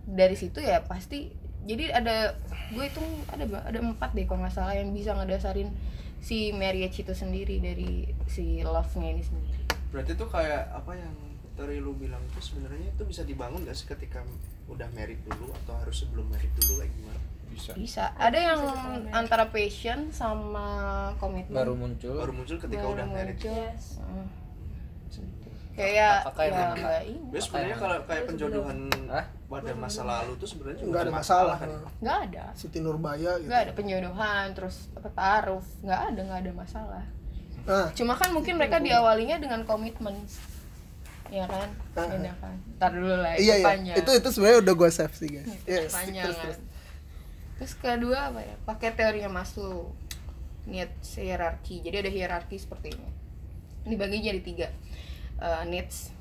Dari situ ya pasti jadi ada gue itu ada ada empat deh kalau nggak salah yang bisa ngedasarin si marriage itu sendiri dari si love-nya ini sendiri.
Berarti tuh kayak apa yang dari lu bilang itu sebenarnya itu bisa dibangun gak sih ketika udah married dulu atau harus sebelum married dulu kayak gimana?
Bisa.
Bisa. Ada yang antara passion sama komitmen.
Baru muncul.
Baru muncul ketika
Baru
udah
muncul.
Yes.
Heeh. kayak ya ini.
Terus sebenarnya kalau kayak penjodohan
Hah?
pada masa lalu tuh sebenarnya juga
nggak ada masalah.
kan
nggak ada.
Siti Nurbaya gitu.
Nggak ada penjodohan terus apa taruh nggak ada nggak ada masalah.
Nah.
Cuma kan mungkin mereka diawalinya dengan komitmen ya kan?
Ah.
beda kan? Ntar dulu lah
iya iya.
panjang.
Itu itu sebenarnya udah gue save sih guys. Yes,
panjang
terus,
kan
terus.
terus kedua apa ya? Pakai teorinya Maslow needs hierarki jadi ada hierarki seperti ini. Dibagi jadi tiga. Eh, needs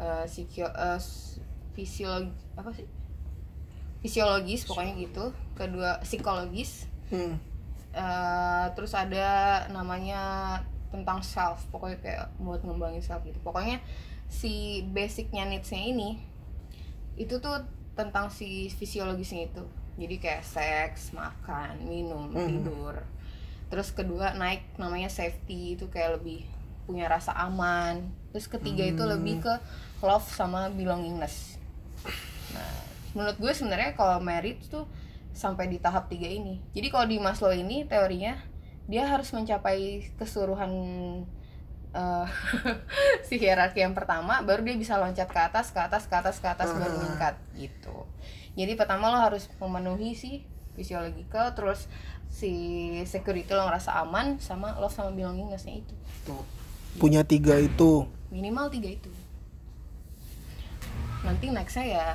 eh, psikio eh, s- fisiologi apa sih? Fisiologis pokoknya gitu. Kedua psikologis.
Hmm.
Eh, terus ada namanya tentang self. Pokoknya kayak buat ngembangin self gitu. Pokoknya si basicnya needsnya ini itu tuh tentang si fisiologisnya itu. Jadi kayak seks makan minum
Mhm.
tidur. Terus kedua naik namanya safety itu kayak lebih punya rasa aman. Terus ketiga itu lebih ke love sama belongingness. Nah, menurut gue sebenarnya kalau married tuh sampai di tahap tiga ini. Jadi kalau di Maslow ini teorinya dia harus mencapai keseluruhan eh, si hierarki yang pertama, baru dia bisa loncat ke atas, ke atas, ke atas, ke atas, baru meningkat gitu. Jadi pertama lo harus memenuhi si physiological, terus si security lo ngerasa aman, sama love sama belongingnessnya itu.
Tuh. punya tiga itu
Minimal tiga itu. Nanti nextnya ya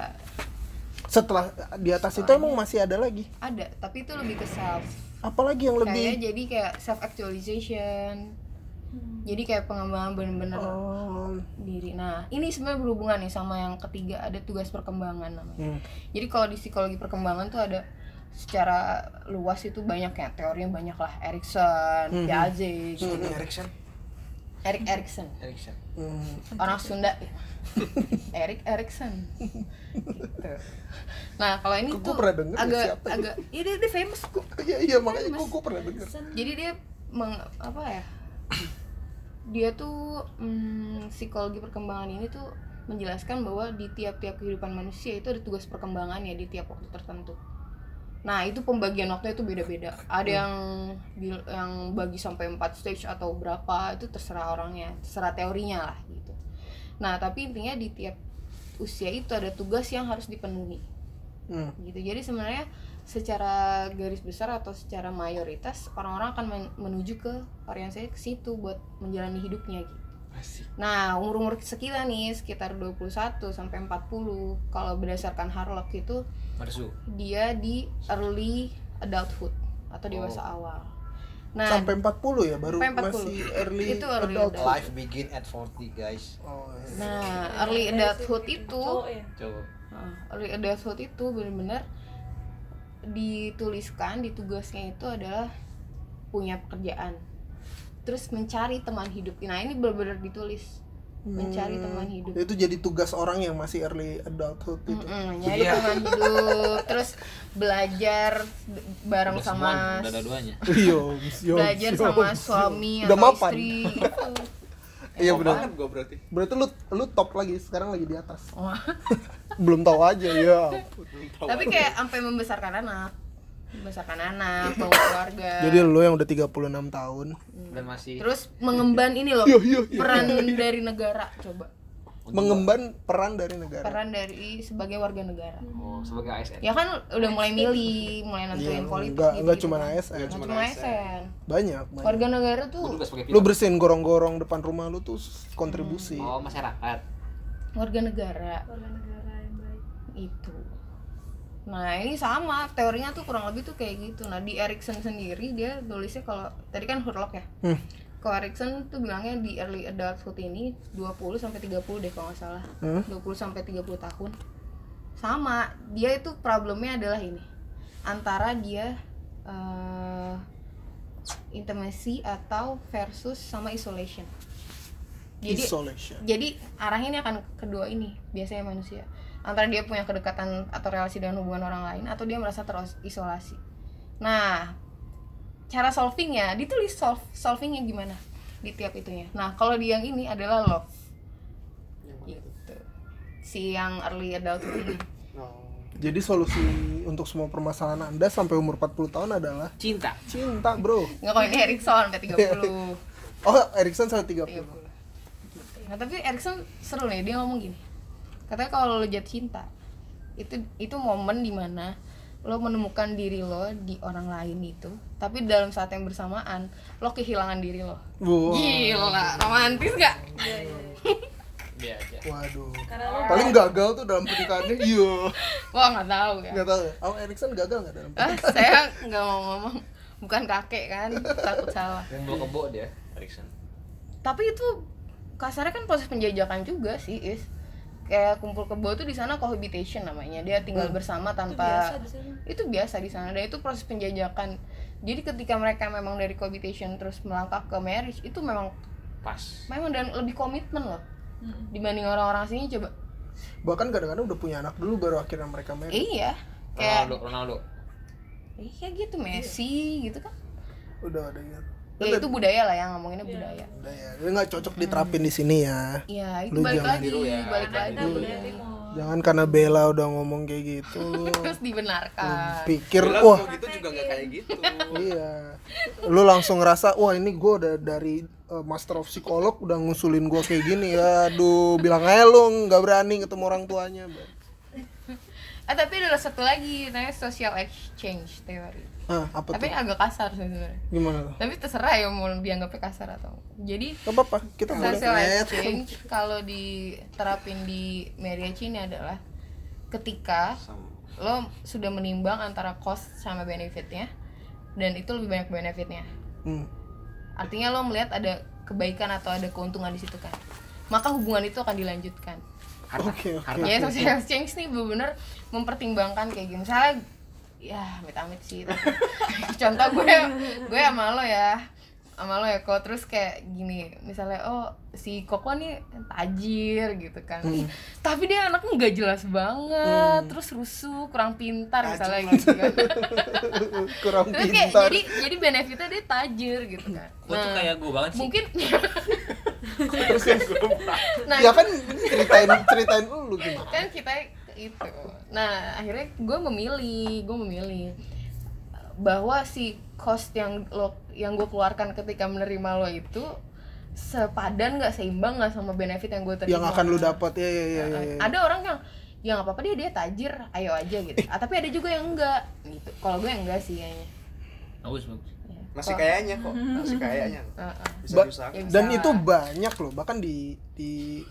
setelah di atas itu emang masih ada lagi
ada, tapi itu lebih ke self.
apalagi yang
Kayak
lebih
jadi kayak self actualization jadi kayak pengembangan bener-bener
Oh.
diri nah ini sebenarnya berhubungan nih sama yang ketiga ada tugas perkembangan namanya
Hmm.
jadi kalau di psikologi perkembangan tuh ada secara luas itu banyak ya teorinya banyak lah Erikson,
Mhm.
Piaget, gitu.
Erikson
Erik Erikson
Erikson
Hmm.
orang Sunda. Erik Erikson gitu. nah kalau ini
Kok
tuh
pernah denger ya
agak
siapa
agak ya dia, dia famous kok
Iya iya makanya gua pernah denger.
jadi dia meng, apa ya dia tuh mm, psikologi perkembangan ini tuh menjelaskan bahwa di tiap-tiap kehidupan manusia itu ada tugas perkembangannya di tiap waktu tertentu. Nah itu pembagian waktunya itu beda-beda. Ada yang bil- yang bagi sampai 4 stage atau berapa itu terserah orangnya terserah teorinya lah gitu. Nah tapi intinya di tiap usia itu ada tugas yang harus dipenuhi.
Hmm.
gitu. Jadi sebenarnya secara garis besar atau secara mayoritas orang-orang akan men- menuju ke orientasi ke situ buat menjalani hidupnya gitu. Nah, umur-umur sekitar nih sekitar 21 sampai 40 kalau berdasarkan Harlock itu
Marzu
dia di early adulthood atau dewasa awal. Nah,
Sampai 40 ya baru
Sampai 40.
masih early
Itu early
adult.
adult.
Life begin at 40 guys.
Oh, iya.
nah early adulthood itu
Cowok ya?
Nah, early adulthood itu benar-benar dituliskan di tugasnya itu adalah punya pekerjaan terus mencari teman hidup nah ini benar-benar ditulis mencari
Hmm.
teman hidup
Itu jadi tugas orang yang masih early adulthood itu.
Mm-mm, nyari teman hidup terus belajar bareng
udah
sama
semua udah ada duanya
Iya, iya,
belajar
iya,
sama suami
Udah
atau
mapan.
istri gitu.
Iya benar.
gue berarti
Berarti lu lu top lagi sekarang lagi di atas.
Wah.
Belum tahu aja ya.
tapi kayak sampai membesarkan anak membesarkan anak keluarga
Jadi lu yang udah 36 tahun.
dan masih
terus mengemban ini loh
Iya, iya, iya.
peran dari negara coba
Mengemban peran dari negara.
peran dari sebagai warga negara
oh sebagai ASN
ya kan udah mulai milih mulai nentuin
Iya,
politik
enggak-
gitu,
enggak
gitu
cuma. ASN.
Nggak
Cuma
cuma
ASN.
ASN
Banyak, banyak.
warga negara tuh
Lu
pilot
bersihin gorong-gorong depan rumah lu tuh kontribusi.
oh masyarakat
warga negara
Warga negara yang baik.
itu nah ini sama teorinya tuh kurang lebih tuh kayak gitu. Nah di Erikson sendiri dia tulisnya kalau tadi kan Hurlock ya?
Hmm.
kalau Erikson tuh bilangnya di early adulthood ini 20 sampai 30 deh kalau nggak salah.
Hmm?
20 sampai 30 tahun. Sama dia itu problemnya adalah ini. Antara dia eh intimacy atau versus sama isolation. Jadi
Isolation.
jadi arahnya ini akan kedua ini biasanya manusia antara dia punya kedekatan atau relasi dengan hubungan orang lain atau dia merasa terisolasi. Nah cara solvingnya ditulis solve solvingnya gimana di tiap itunya? Nah kalau di yang ini adalah love. Gitu. Si yang early adulthood ini.
Oh.
Jadi solusi untuk semua permasalahan Anda sampai umur 40 tahun adalah?
Cinta.
Cinta, Bro.
nggak kalau ini Erikson sampai 30
Oh, Erikson sampai 30.
30 nah tapi Erikson seru nih dia ngomong gini katanya kalau lo jatuh cinta itu itu momen di mana lo menemukan diri lo di orang lain itu tapi dalam saat yang bersamaan lo kehilangan diri lo
Wow.
gila romantis gak
dia aja
Waduh.
Karena lo
Paling gagal tuh dalam pernikahannya. Iya.
wah nggak tahu ya
Enggak tahu. ya? Oh, Erikson gagal enggak dalam
ah saya nggak mau ngomong bukan kakek kan takut salah
yang bawa kebo dia Erikson
tapi itu kasarnya kan proses penjajakan juga sih is kayak kumpul kebo itu di sana cohabitation namanya. Dia tinggal bersama
itu
tanpa
biasa di sana.
itu biasa di sana. Dan itu proses penjajakan. Jadi ketika mereka memang dari cohabitation terus melangkah ke marriage itu memang
pas.
Memang dan lebih komitmen loh.
Mm-mm.
dibanding orang-orang sini coba.
Bahkan kadang-kadang udah punya anak dulu baru akhirnya mereka married.
iya. Kayak
Ronaldo. Ronaldo
iya gitu. Messi gitu kan.
Udah ada gitu.
Ya itu budaya lah yang ngomonginnya budaya
Udah ya. Ini nggak cocok diterapin di sini ya.
iya itu
Lu
balik
jangan
lagi
ya.
balik lagi
budaya timur.
Jangan karena Bella udah ngomong kayak gitu. lu
terus dibenarkan
Pikir
Bella
wah
gitu juga nggak kayak gitu
iya. Lu langsung ngerasa wah ini gue udah dari uh, master of psikolog udah ngusulin gue kayak gini ya. Aduh, bilang aja lu nggak berani ketemu orang tuanya.
Ah tapi ada satu lagi namanya social exchange teori
Ah, apa
tapi
tuh?
agak kasar sih sebenarnya
Gimana tuh?
tapi terserah ya mau dianggapnya kasar atau jadi
Gak apa-apa, kita boleh.
social exchange kalau diterapin di marriage ini adalah ketika lo sudah menimbang antara cost sama benefitnya dan itu lebih banyak benefitnya
Hmm.
artinya lo melihat ada kebaikan atau ada keuntungan di situ kan maka hubungan itu akan dilanjutkan
Oke, oke.
ya social change nih bener-bener mempertimbangkan kayak gini misalnya ya amit-amit sih tapi contoh gue gue sama lo ya sama lo ya kok terus kayak gini misalnya oh si koko nih tajir gitu kan. Ih, tapi dia anaknya nggak jelas banget terus rusuh kurang pintar misalnya gitu kan.
Kurang
terus kayak
pintar.
jadi jadi benefitnya dia tajir gitu kan.
Gua tuh kayak gue banget sih.
mungkin
terus yang gue
nah
Ya kan ceritain ceritain dulu gimana.
kan kita itu nah akhirnya gue memilih gue memilih bahwa si cost yang lo yang gue keluarkan ketika menerima lo itu sepadan nggak seimbang nggak sama benefit yang gue terima
Yang akan lu dapat ya ya ya ya. ya.
ada orang yang ya nggak apa-apa dia dia tajir ayo aja gitu ah, tapi ada juga yang enggak gitu kalau gue yang enggak sih kayaknya
Bagus bagus.
Ya.
masih kayaknya kok masih kayaknya
Heeh.
bisa
Ya bisa
Dan
lah.
itu banyak loh, bahkan di di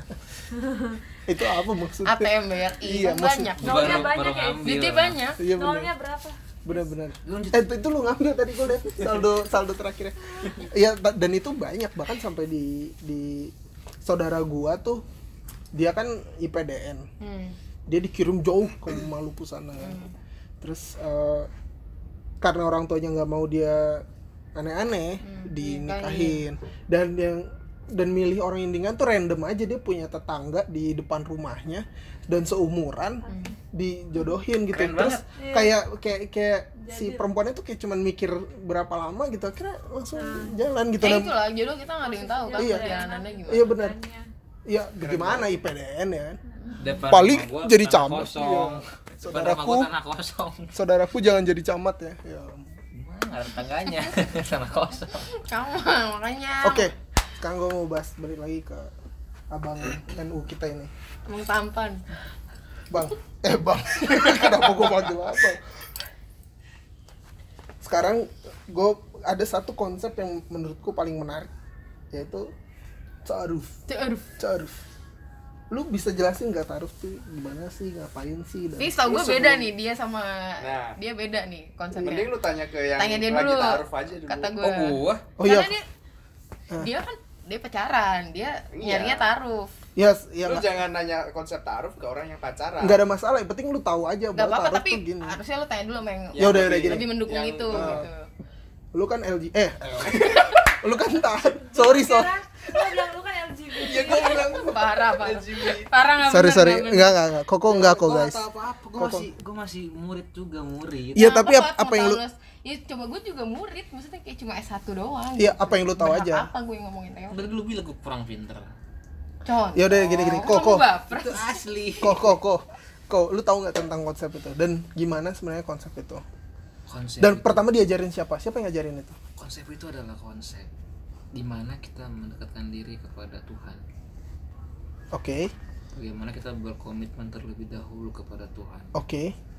itu apa maksudnya?
ATM BRI
Iya,
kan
maksud-
banyak
Nolnya
Baru-
banyak
baru
ya?
duitnya banyak
Iya.
Nolnya berapa?
Benar-benar. Eh itu, itu lu ngambil tadi gue liat saldo saldo terakhirnya. Iya dan itu banyak bahkan sampai di di saudara gua tuh dia kan IPDN.
hmm.
Dia dikirim jauh ke Maluku sana. Terus eh, karena orang tuanya nggak mau dia aneh-aneh dinikahin dan yang dan milih orang yang dengan tuh random aja dia punya tetangga di depan rumahnya dan seumuran dijodohin gitu
Keren
terus
banget.
kayak kayak kayak si perempuannya tuh kayak cuman mikir berapa lama gitu akhirnya langsung jalan gitu
Eh
dan
itulah jodoh kita nggak ada yang tahu kan
Iya.
perjalanannya gimana
iya benar ya gimana IPDN ya kan
Depan
Paling
gua
jadi camat.
kosong.
Iya.
Depan
Saudaraku.
kosong.
saudaraku jangan jadi camat ya, ya.
Ada tetangganya? tanah kosong.
kamu makanya
oke sekarang gue mau bahas balik lagi ke abang NU kita ini
emang tampan
Bang, eh bang, kenapa gue panggil abang? Sekarang gue ada satu konsep yang menurutku paling menarik, yaitu ta'aruf.
Aduh
Ta'aruf. Lu bisa jelasin nggak ta'aruf tuh gimana sih, ngapain sih? Dan
ini tau gue beda nih dia sama
Nah.
dia beda nih konsepnya
mending lu tanya ke yang
tanya dia
lagi
dulu
taruh aja dulu
kata gue
Oh gua.
oh iya,
dia dia kan dia pacaran dia
Iya.
nyarinya taruh
ya, ya
lu
nggak
jangan nanya konsep taruh ke orang yang pacaran
nggak ada masalah. Yang penting lu tahu aja
nggak
bahwa
apa-apa tapi
tuh gini.
harusnya lu tanya dulu sama yang
Ya udah, udah gini.
lebih mendukung
Yang-
itu
eh,
gitu
Lu kan LG, eh, lu kan taat. Sorry sorry.
Lo bilang lu kan LGBT.
ya gue bilang
parah parah parah nggak
Sorry sorry,
nggak
enggak enggak. Koko enggak kok guys.
apa-apa, gua
Koko.
masih gua masih murid juga, murid.
Iya tapi
apa,
ap- apa yang lu
ya coba gue juga murid maksudnya kayak cuma S1 doang
Iya, apa yang lu tahu
Berhak
aja.
apa gue yang ngomongin Teo
Dari dulu bilang gua kurang pinter.
contoh
Ya udah, gini, gini.
Kok
Kok,
Itu asli.
Kok kok kok. Kok lu tahu nggak tentang konsep itu dan gimana sebenarnya konsep itu?
Konsep
Dan
itu-
pertama diajarin siapa? Siapa yang ngajarin itu?
konsep itu adalah konsep di mana kita mendekatkan diri kepada Tuhan.
Oke,
Bagaimana kita berkomitmen terlebih dahulu kepada Tuhan.
oke.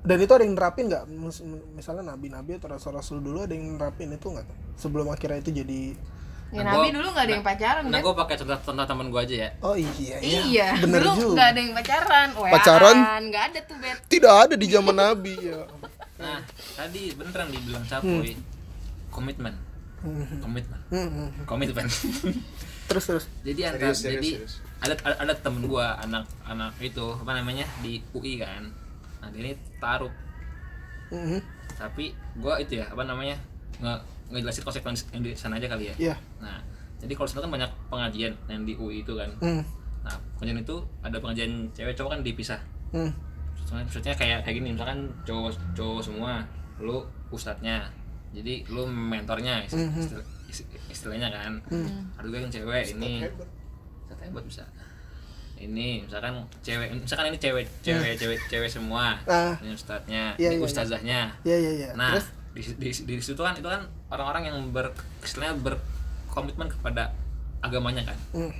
Dan itu ada yang nerapin nggak? Mis- Misalnya nabi-nabi atau rasul-rasul dulu ada yang nerapin itu nggak? Sebelum akhirnya itu jadi
ya
Nah,
nabi
gua-
dulu nggak ada yang pacaran
Nah,
kan
gue pakai contoh contoh teman gue aja ya.
Oh iya,
iya
bener
dulu
juga.
nggak ada yang pacaran Weaan,
Pacaran?
nggak ada tuh bet
Tidak ada di zaman nabi ya.
Nah, tadi beneran dibilang Capoy. Komitmen,
Hmm,
komitmen,
hmm, hmm.
komitmen.
Terus terus.
jadi antara
Serius, serius,
jadi
serius.
ada ada, ada temen gua anak anak itu apa namanya di UI kan. Nah, dia ini taruh
Mhm.
tapi gua itu ya apa namanya nge ngejelasin konsep yang di- sana aja kali ya.
Iya.
Nah, jadi kalau sana kan banyak pengajian yang di UI itu kan.
Hmm.
Nah, pengajian itu ada pengajian cewek cowok kan dipisah.
Hmm.
Maksudnya, maksudnya kayak kayak gini misalkan cowok cowok semua, lu ustadznya. Jadi lu mentornya isti- istilah- isti- istilahnya kan.
Hmm.
Ada juga yang cewek ini.
hebat.
Ustadz hebat bisa. Ini misalkan cewek misalkan ini cewek cewek cewek cewek semua.
Ah.
Ini ustadznya,
Iya,
ini
iya, iya.
ustazahnya.
Ya ya ya.
Nah,
Terus
di, di, di situ kan itu kan orang-orang yang ber istilahnya berkomitmen kepada agamanya kan.
hmm.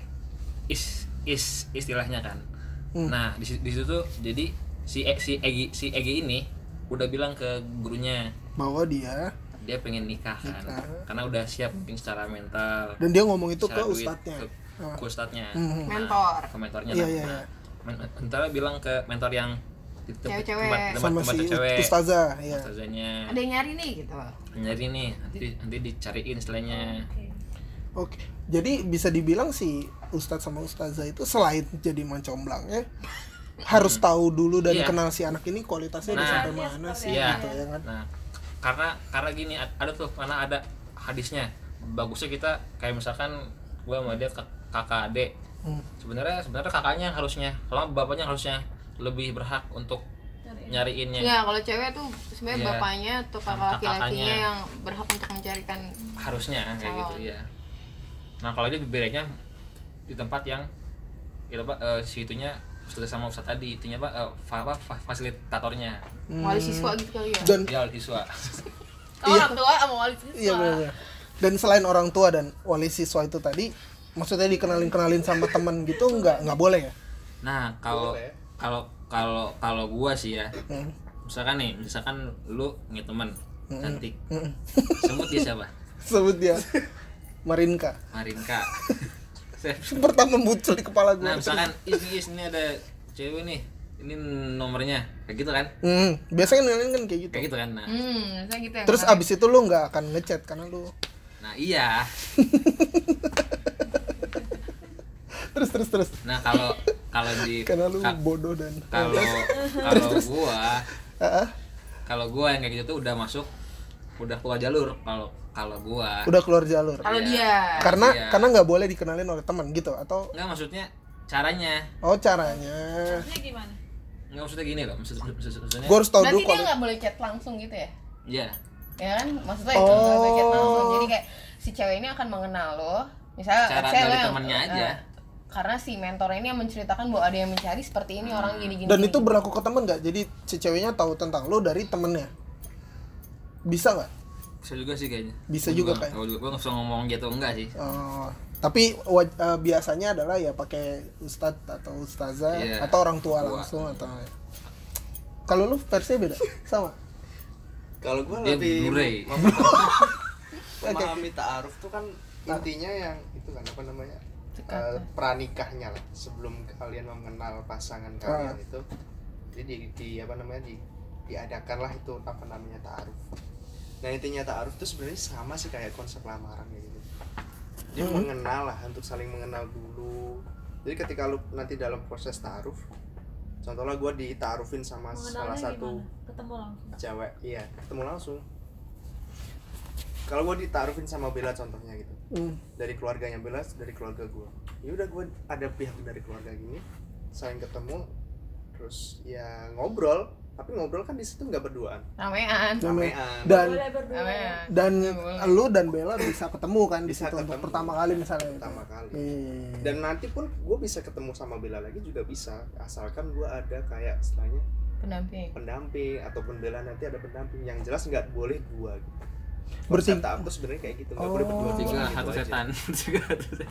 Is is istilahnya kan.
Hmm.
Nah, di, di situ tuh jadi si E- si Egi si Egi ini udah bilang ke gurunya
bahwa dia
dia pengen nikah kan.
Nikah.
Karena udah siap mungkin secara mental.
dan dia ngomong itu ke
duit,
ustadznya.
Ke,
Ah.
ke ustadznya.
Hmm.
Nah,
Mentor.
Ke mentornya.
Iya,
nah.
iya,
Nah,
iya.
bilang ke mentor yang tempat
Cewek-cewek.
tempat, tempat,
Sama
tempat
si
cewek.
ustazah, ya.
Ustazahnya
ada yang nyari nih gitu
nyari nih nanti nanti dicariin istilahnya
Oke.
Oke. Jadi bisa dibilang si ustadz sama ustazah itu selain jadi mancomblangnya harus tahu dulu dan
Iya.
kenal si anak ini kualitasnya udah
Nah,
sampai
iya,
mana
seperti
sih
Iya.
gitu ya kan.
Nah, karena karena gini ad- ada tuh karena ada hadisnya. Bagusnya kita kayak misalkan gua sama dia kakak adik.
Hmm.
Sebenarnya sebenarnya kakaknya yang harusnya, kalau bapaknya harusnya lebih berhak untuk nyariinnya.
Ya, kalau cewek tuh sebenarnya
Iya.
bapaknya atau kakak laki-lakinya
kakaknya.
yang berhak untuk mencarikan
Harusnya kayak
Calon.
gitu ya. Nah, kalau dia bedanya di tempat yang itu Pak eh, si itunya Ustaz sama Ustaz tadi itunya Pak eh, fa- apa fa- fasilitatornya.
Hmm.
wali siswa gitu kali ya.
Dan
Dia siswa.
Oh, orang tua sama wali siswa.
iya benar. Dan selain orang tua dan wali siswa itu tadi maksudnya dikenalin-kenalin sama teman gitu nggak nggak boleh ya?
Nah, kalau
Boleh.
kalau kalau kalau gua sih ya,
Hmm.
misalkan nih, misalkan lu punya teman cantik.
Hmm.
Sebut dia siapa?
Sebut dia Marinka.
Marinka. Saya-
Pertama muncul di kepala gue.
nah, misalkan is, is, ini ada cewek nih. Ini nomornya. Kayak gitu kan?
Hmm, biasanya kenalin kan kayak gitu.
Kayak gitu kan. Nah,
Hmm, gitu ya.
Terus abis itu lu nggak akan ngechat karena lu
nah iya.
terus terus terus
Nah, kalau kalau di
karena lu
ka-
bodoh dan
kalau kalau gua kalau gua yang kayak gitu tuh udah masuk udah keluar jalur kalau kalau gua
udah keluar jalur.
kalau
Iya.
dia
Karena
Iya.
karena nggak boleh dikenalin oleh teman gitu atau
nggak maksudnya caranya
oh caranya.
Maksudnya gimana?
nggak maksudnya gini loh maksud, maksud- maksudnya
Gue harus tahu
berarti
dulu
dia
kalau
nggak boleh chat langsung gitu ya?
iya
Ya kan? Maksudnya itu nggak boleh chat langsung.
Oh.
Jadi kayak si cewek ini akan mengenal lo. Misalnya
Cara dari temennya aja.
eh, karena si mentor ini yang menceritakan bahwa ada yang mencari seperti ini orang gini-gini.
dan itu berlaku ke teman nggak? Jadi si ceweknya tahu tentang lu dari temennya. Bisa nggak?
bisa juga sih kayaknya
Bisa juga
juga-
kayak.
gua nggak bisa ngomong gitu enggak sih
Oh, tapi waj- eh, biasanya adalah ya pakai ustadz atau ustazah
Iya.
atau orang tua
Tua.
langsung atau kalau lu versi beda sama
kalau gue lebih memahami ta'aruf tuh kan intinya yang itu kan apa namanya eh, pranikahnya lah sebelum kalian mengenal pasangan kalian
Ah.
itu jadi di, di- apa namanya di diadakanlah itu apa namanya ta'aruf nah intinya ta'aruf itu sebenarnya sama sih kayak konsep lamaran kayak gitu dia
Hmm.
mengenal lah untuk saling mengenal dulu jadi ketika lu nanti dalam proses ta'aruf contohnya gue ditaarufin sama salah satu
gimana? Ketemu langsung.
cewek iya ketemu langsung kalau gue ditaruhin sama Bella contohnya gitu
Hmm.
dari keluarganya Bella dari keluarga gue ya udah gue ada pihak dari keluarga gini saling ketemu terus ya ngobrol tapi ngobrol kan di situ nggak berduaan
ramean.
Ramean
dan
Boleh berdua.
Ramean.
dan lu dan Bella bisa ketemu kan di
Bisa
situ untuk
ketemu.
pertama kali misalnya gitu.
pertama kali
Iya.
dan nanti pun gue bisa ketemu sama Bella lagi juga bisa asalkan gue ada kayak istilahnya
pendamping.
pendamping ataupun Bella nanti ada pendamping yang jelas nggak boleh dua gitu Ta'aruf tuh sebenarnya kayak gitu. Nggak
Oh.
boleh berdua
tiga
gitu
satu setan.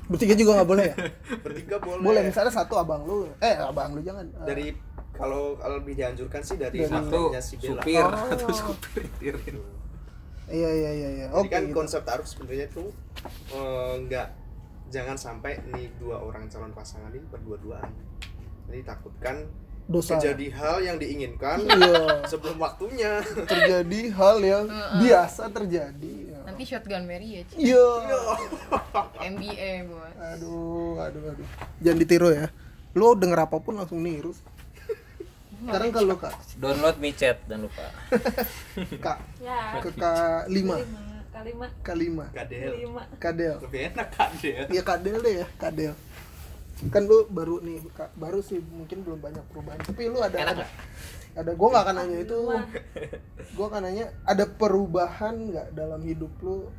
Bertiga juga nggak boleh ya?
Bertiga boleh.
Boleh misalnya satu abang lu. Eh abang lu jangan. Eh,
dari kalau kalau lebih dianjurkan sih dari,
Dari-
satu
si Bella.
supir
Oh.
satu supir tirin.
Iya iya iya iya. Oke
kan
gitu.
konsep taruh sebenarnya tuh eh, nggak jangan sampai nih dua orang calon pasangan ini berdua-duaan. Jadi takutkan
dosa
terjadi hal yang diinginkan
iya
sebelum waktunya.
terjadi hal yang biasa terjadi Ya.
Nanti shotgun marriage.
iya
MBA buat.
aduh aduh aduh jangan ditiru ya lu denger apa pun langsung niru sekarang kalau kak
download micet dan lupa
kak
Ya.
ke kak lima
Lima. Kalima.
kak lima
Kadel.
Lima.
kadel
Lebih enak kadel.
Iya kadel deh ya kadel kan lu baru nih Kak, baru sih mungkin belum banyak perubahan. Tapi lu ada
Enak
ada, ada gue nggak akan nanya itu. gue akan nanya ada perubahan nggak dalam hidup lu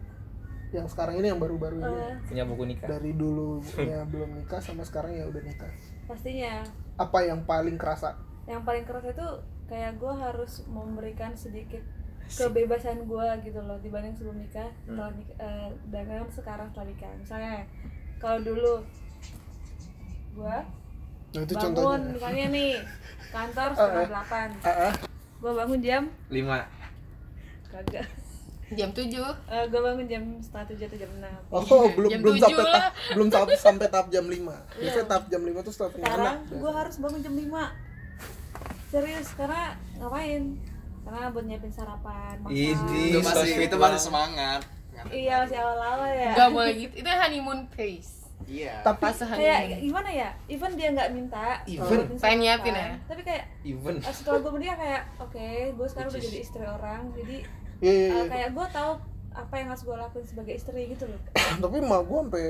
yang sekarang ini yang baru-baru ini?
Punya buku nikah.
Dari dulu ya belum nikah sama sekarang ya udah nikah.
Pastinya.
Apa yang paling kerasa?
Yang paling keras itu kayak gue harus memberikan sedikit kebebasan gue gitu loh dibanding sebelum nikah setelah nikah eh, dengan sekarang setelah nikah. Misalnya kalau dulu gue
nah itu
bangun
contohnya.
misalnya nih kantor setengah delapan.
Ah, ah.
gue bangun jam
lima.
Kagak.
Jam 7
gue bangun jam setengah tujuh atau jam enam.
Oh, belum
Jam
belum
tujuh
sampai
lah.
tahap belum sampai sampai tahap jam 5. Biasanya tahap jam 5 tuh anak.
sekarang gue harus bangun jam 5 serius karena ngapain? Karena buat nyiapin sarapan makan.
Ini
itu masih itu masih semangat.
Iya masih awal-awal ya.
Gak boleh gitu, itu honeymoon phase
iya
Tapi
kayak gimana ya even dia nggak minta
Even?
Pengen nyiapin ya?
tapi kayak
even
setelah gue menikah kayak oke gue sekarang udah jadi istri orang jadi
Iya iya
eh,
iya.
kayak gue tahu apa yang harus gue lakuin sebagai istri gitu loh
Tapi emak gua sampai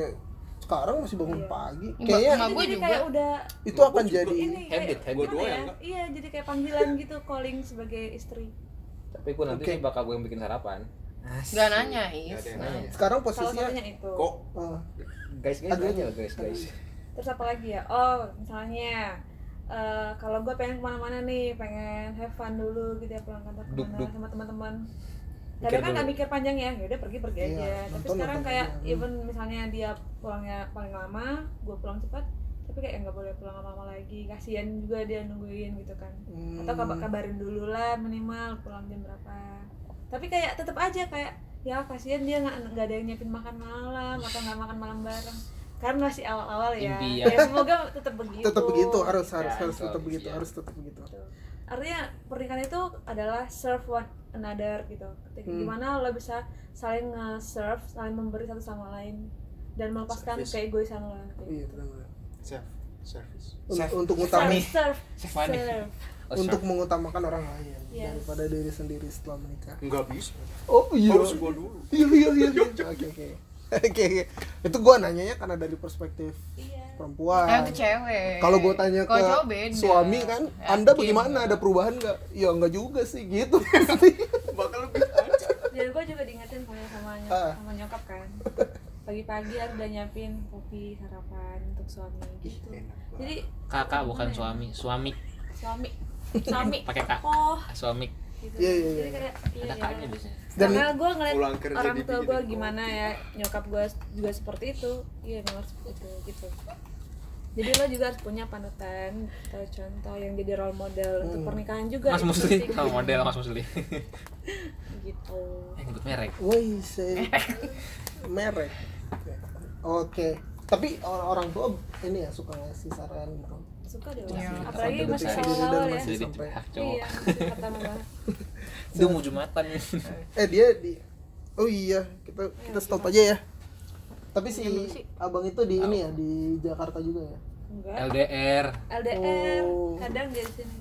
sekarang masih bangun
Iya.
pagi.
Mbak-
Kayaknya
gua
jadi
juga.
kayak udah
itu akan jadi
ini kayak
habit, habit.
Gua
ya? iya jadi kayak panggilan gitu calling sebagai istri
tapi gue nanti sih bakal gue yang bikin sarapan
Gak nanya, Is Nah.
sekarang posisinya
itu
kok
eh,
guys guys
Aduh.
aja lah guys guys.
Terus apa lagi ya? Oh misalnya eh, kalau gue pengen ke mana-mana nih pengen have fun dulu gitu ya pulang kantor
Duk,
ke mana
duk.
sama teman-teman. Kadang kan nggak mikir panjang ya ya udah pergi pergi
Iya,
aja. Tapi
nonton,
sekarang
nonton
kayak
aja.
even misalnya dia pulangnya paling lama gue pulang cepat tapi kayak nggak boleh pulang lama-lama lagi. Kasihan juga dia nungguin gitu kan.
Hmm,
atau kabar kabarin dulu lah minimal pulang jam berapa. Tapi kayak tetap aja kayak ya kasihan dia nggak nggak ada yang nyiapin makan malam atau nggak makan malam bareng karena masih awal-awal ya
Impian.
ya semoga tetap begitu
tetap begitu harus harus
Ya,
harus tetap begitu
ya.
harus tetap begitu.
Gitu. artinya pernikahan itu adalah serve one another gitu ketika
Hmm.
gimana lo bisa saling nge-serve saling memberi satu sama lain dan melepaskan
Service.
keegoisan lo
Iya
gitu.
benar.
self service
Un- Untuk
serve
utamakan
serve serve
Oh,
untuk mengutamakan orang lain
Yes.
daripada diri sendiri setelah menikah.
nggak bisa
Oh iya.
harus gua dulu
Iya iya iya. iya. Oke oke. Oke oke. Itu gua nanyanya karena dari perspektif
iya
perempuan.
Itu cewek
Kalau gue tanya ke
beda.
suami kan,
Yakin.
Anda bagaimana? Ada perubahan nggak? Ya nggak juga sih gitu.
bakal lebih
dan gue juga diingetin sama sama, nyok-
Ah.
sama nyokap kan pagi-pagi harus udah nyiapin kopi sarapan untuk suami gitu jadi
kakak bukan
ya?
suami suami
suami suami.
Pakai kak.
Oh.
Suami.
Gitu.
Iya, iya,
jadi
iya.
kayak iya,
ada
iya.
kaknya biasanya.
Dan-
karena gue ngeliat orang tua gue gimana ya nyokap gue juga seperti itu. Iya memang seperti itu gitu. Jadi lo juga harus punya panutan atau contoh yang jadi role model untuk
Hmm.
pernikahan juga
mas
itu
musli sama model mas musli.
Gitu.
Eh nyebut merek.
Woi se merek. Oke. Tapi or- orang tua ini ya suka ngasih saran gitu.
Suka deh
Iya.
apalagi masih awal-awal ya.
masih
jadi
sampai
pihak cowok.
iya
dia mau jumatan ya.
Eh dia di Oh iya, kita kita stop aja ya. Tapi si abang itu di ini ya di Jakarta juga ya.
enggak.
LDR
LDR
Oh.
kadang dia di sini.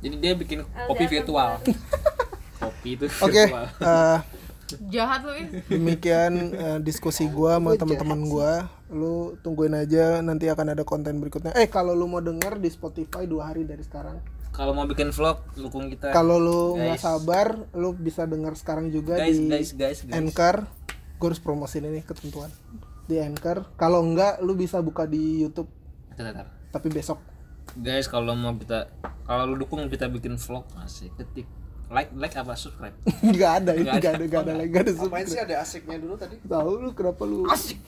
Jadi dia bikin kopi virtual. kopi itu
Oke,
virtual.
eh,
Jahat lu, Is
demikian eh, diskusi gua sama teman-teman gua. Lu tungguin aja nanti akan ada konten berikutnya. Eh kalau lu mau denger di Spotify dua hari dari sekarang.
kalau mau bikin vlog dukung kita
Kalau lu nggak sabar, lu bisa denger sekarang juga
guys
di
guys guys guys
Anchor. Gue harus promosiin ini ketentuan di Anchor. Kalau enggak, lu bisa buka di YouTube.
Bentar.
Tapi besok.
guys kalau mau kita kalau lu dukung kita bikin vlog masih ketik like like apa subscribe
Nggak ada itu
Nggak ada.
nggak ada lagi nggak ada subscribe.
sih ada asiknya dulu tadi?
Tahu lu kenapa lu?
asik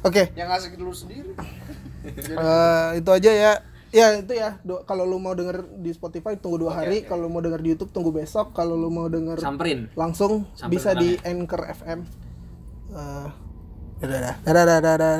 Oke,
Yang asik dulu sendiri.
eh, itu aja ya. Ya itu ya. Do- kalau lu mau denger di Spotify tunggu dua hari. Kalau lu mau denger di YouTube tunggu besok. Kalau lu mau denger
samperin
langsung
Sampai
bisa di
orangnya.
Anchor FM. Eh, dadah, dadah, dadah, dadah, dadah.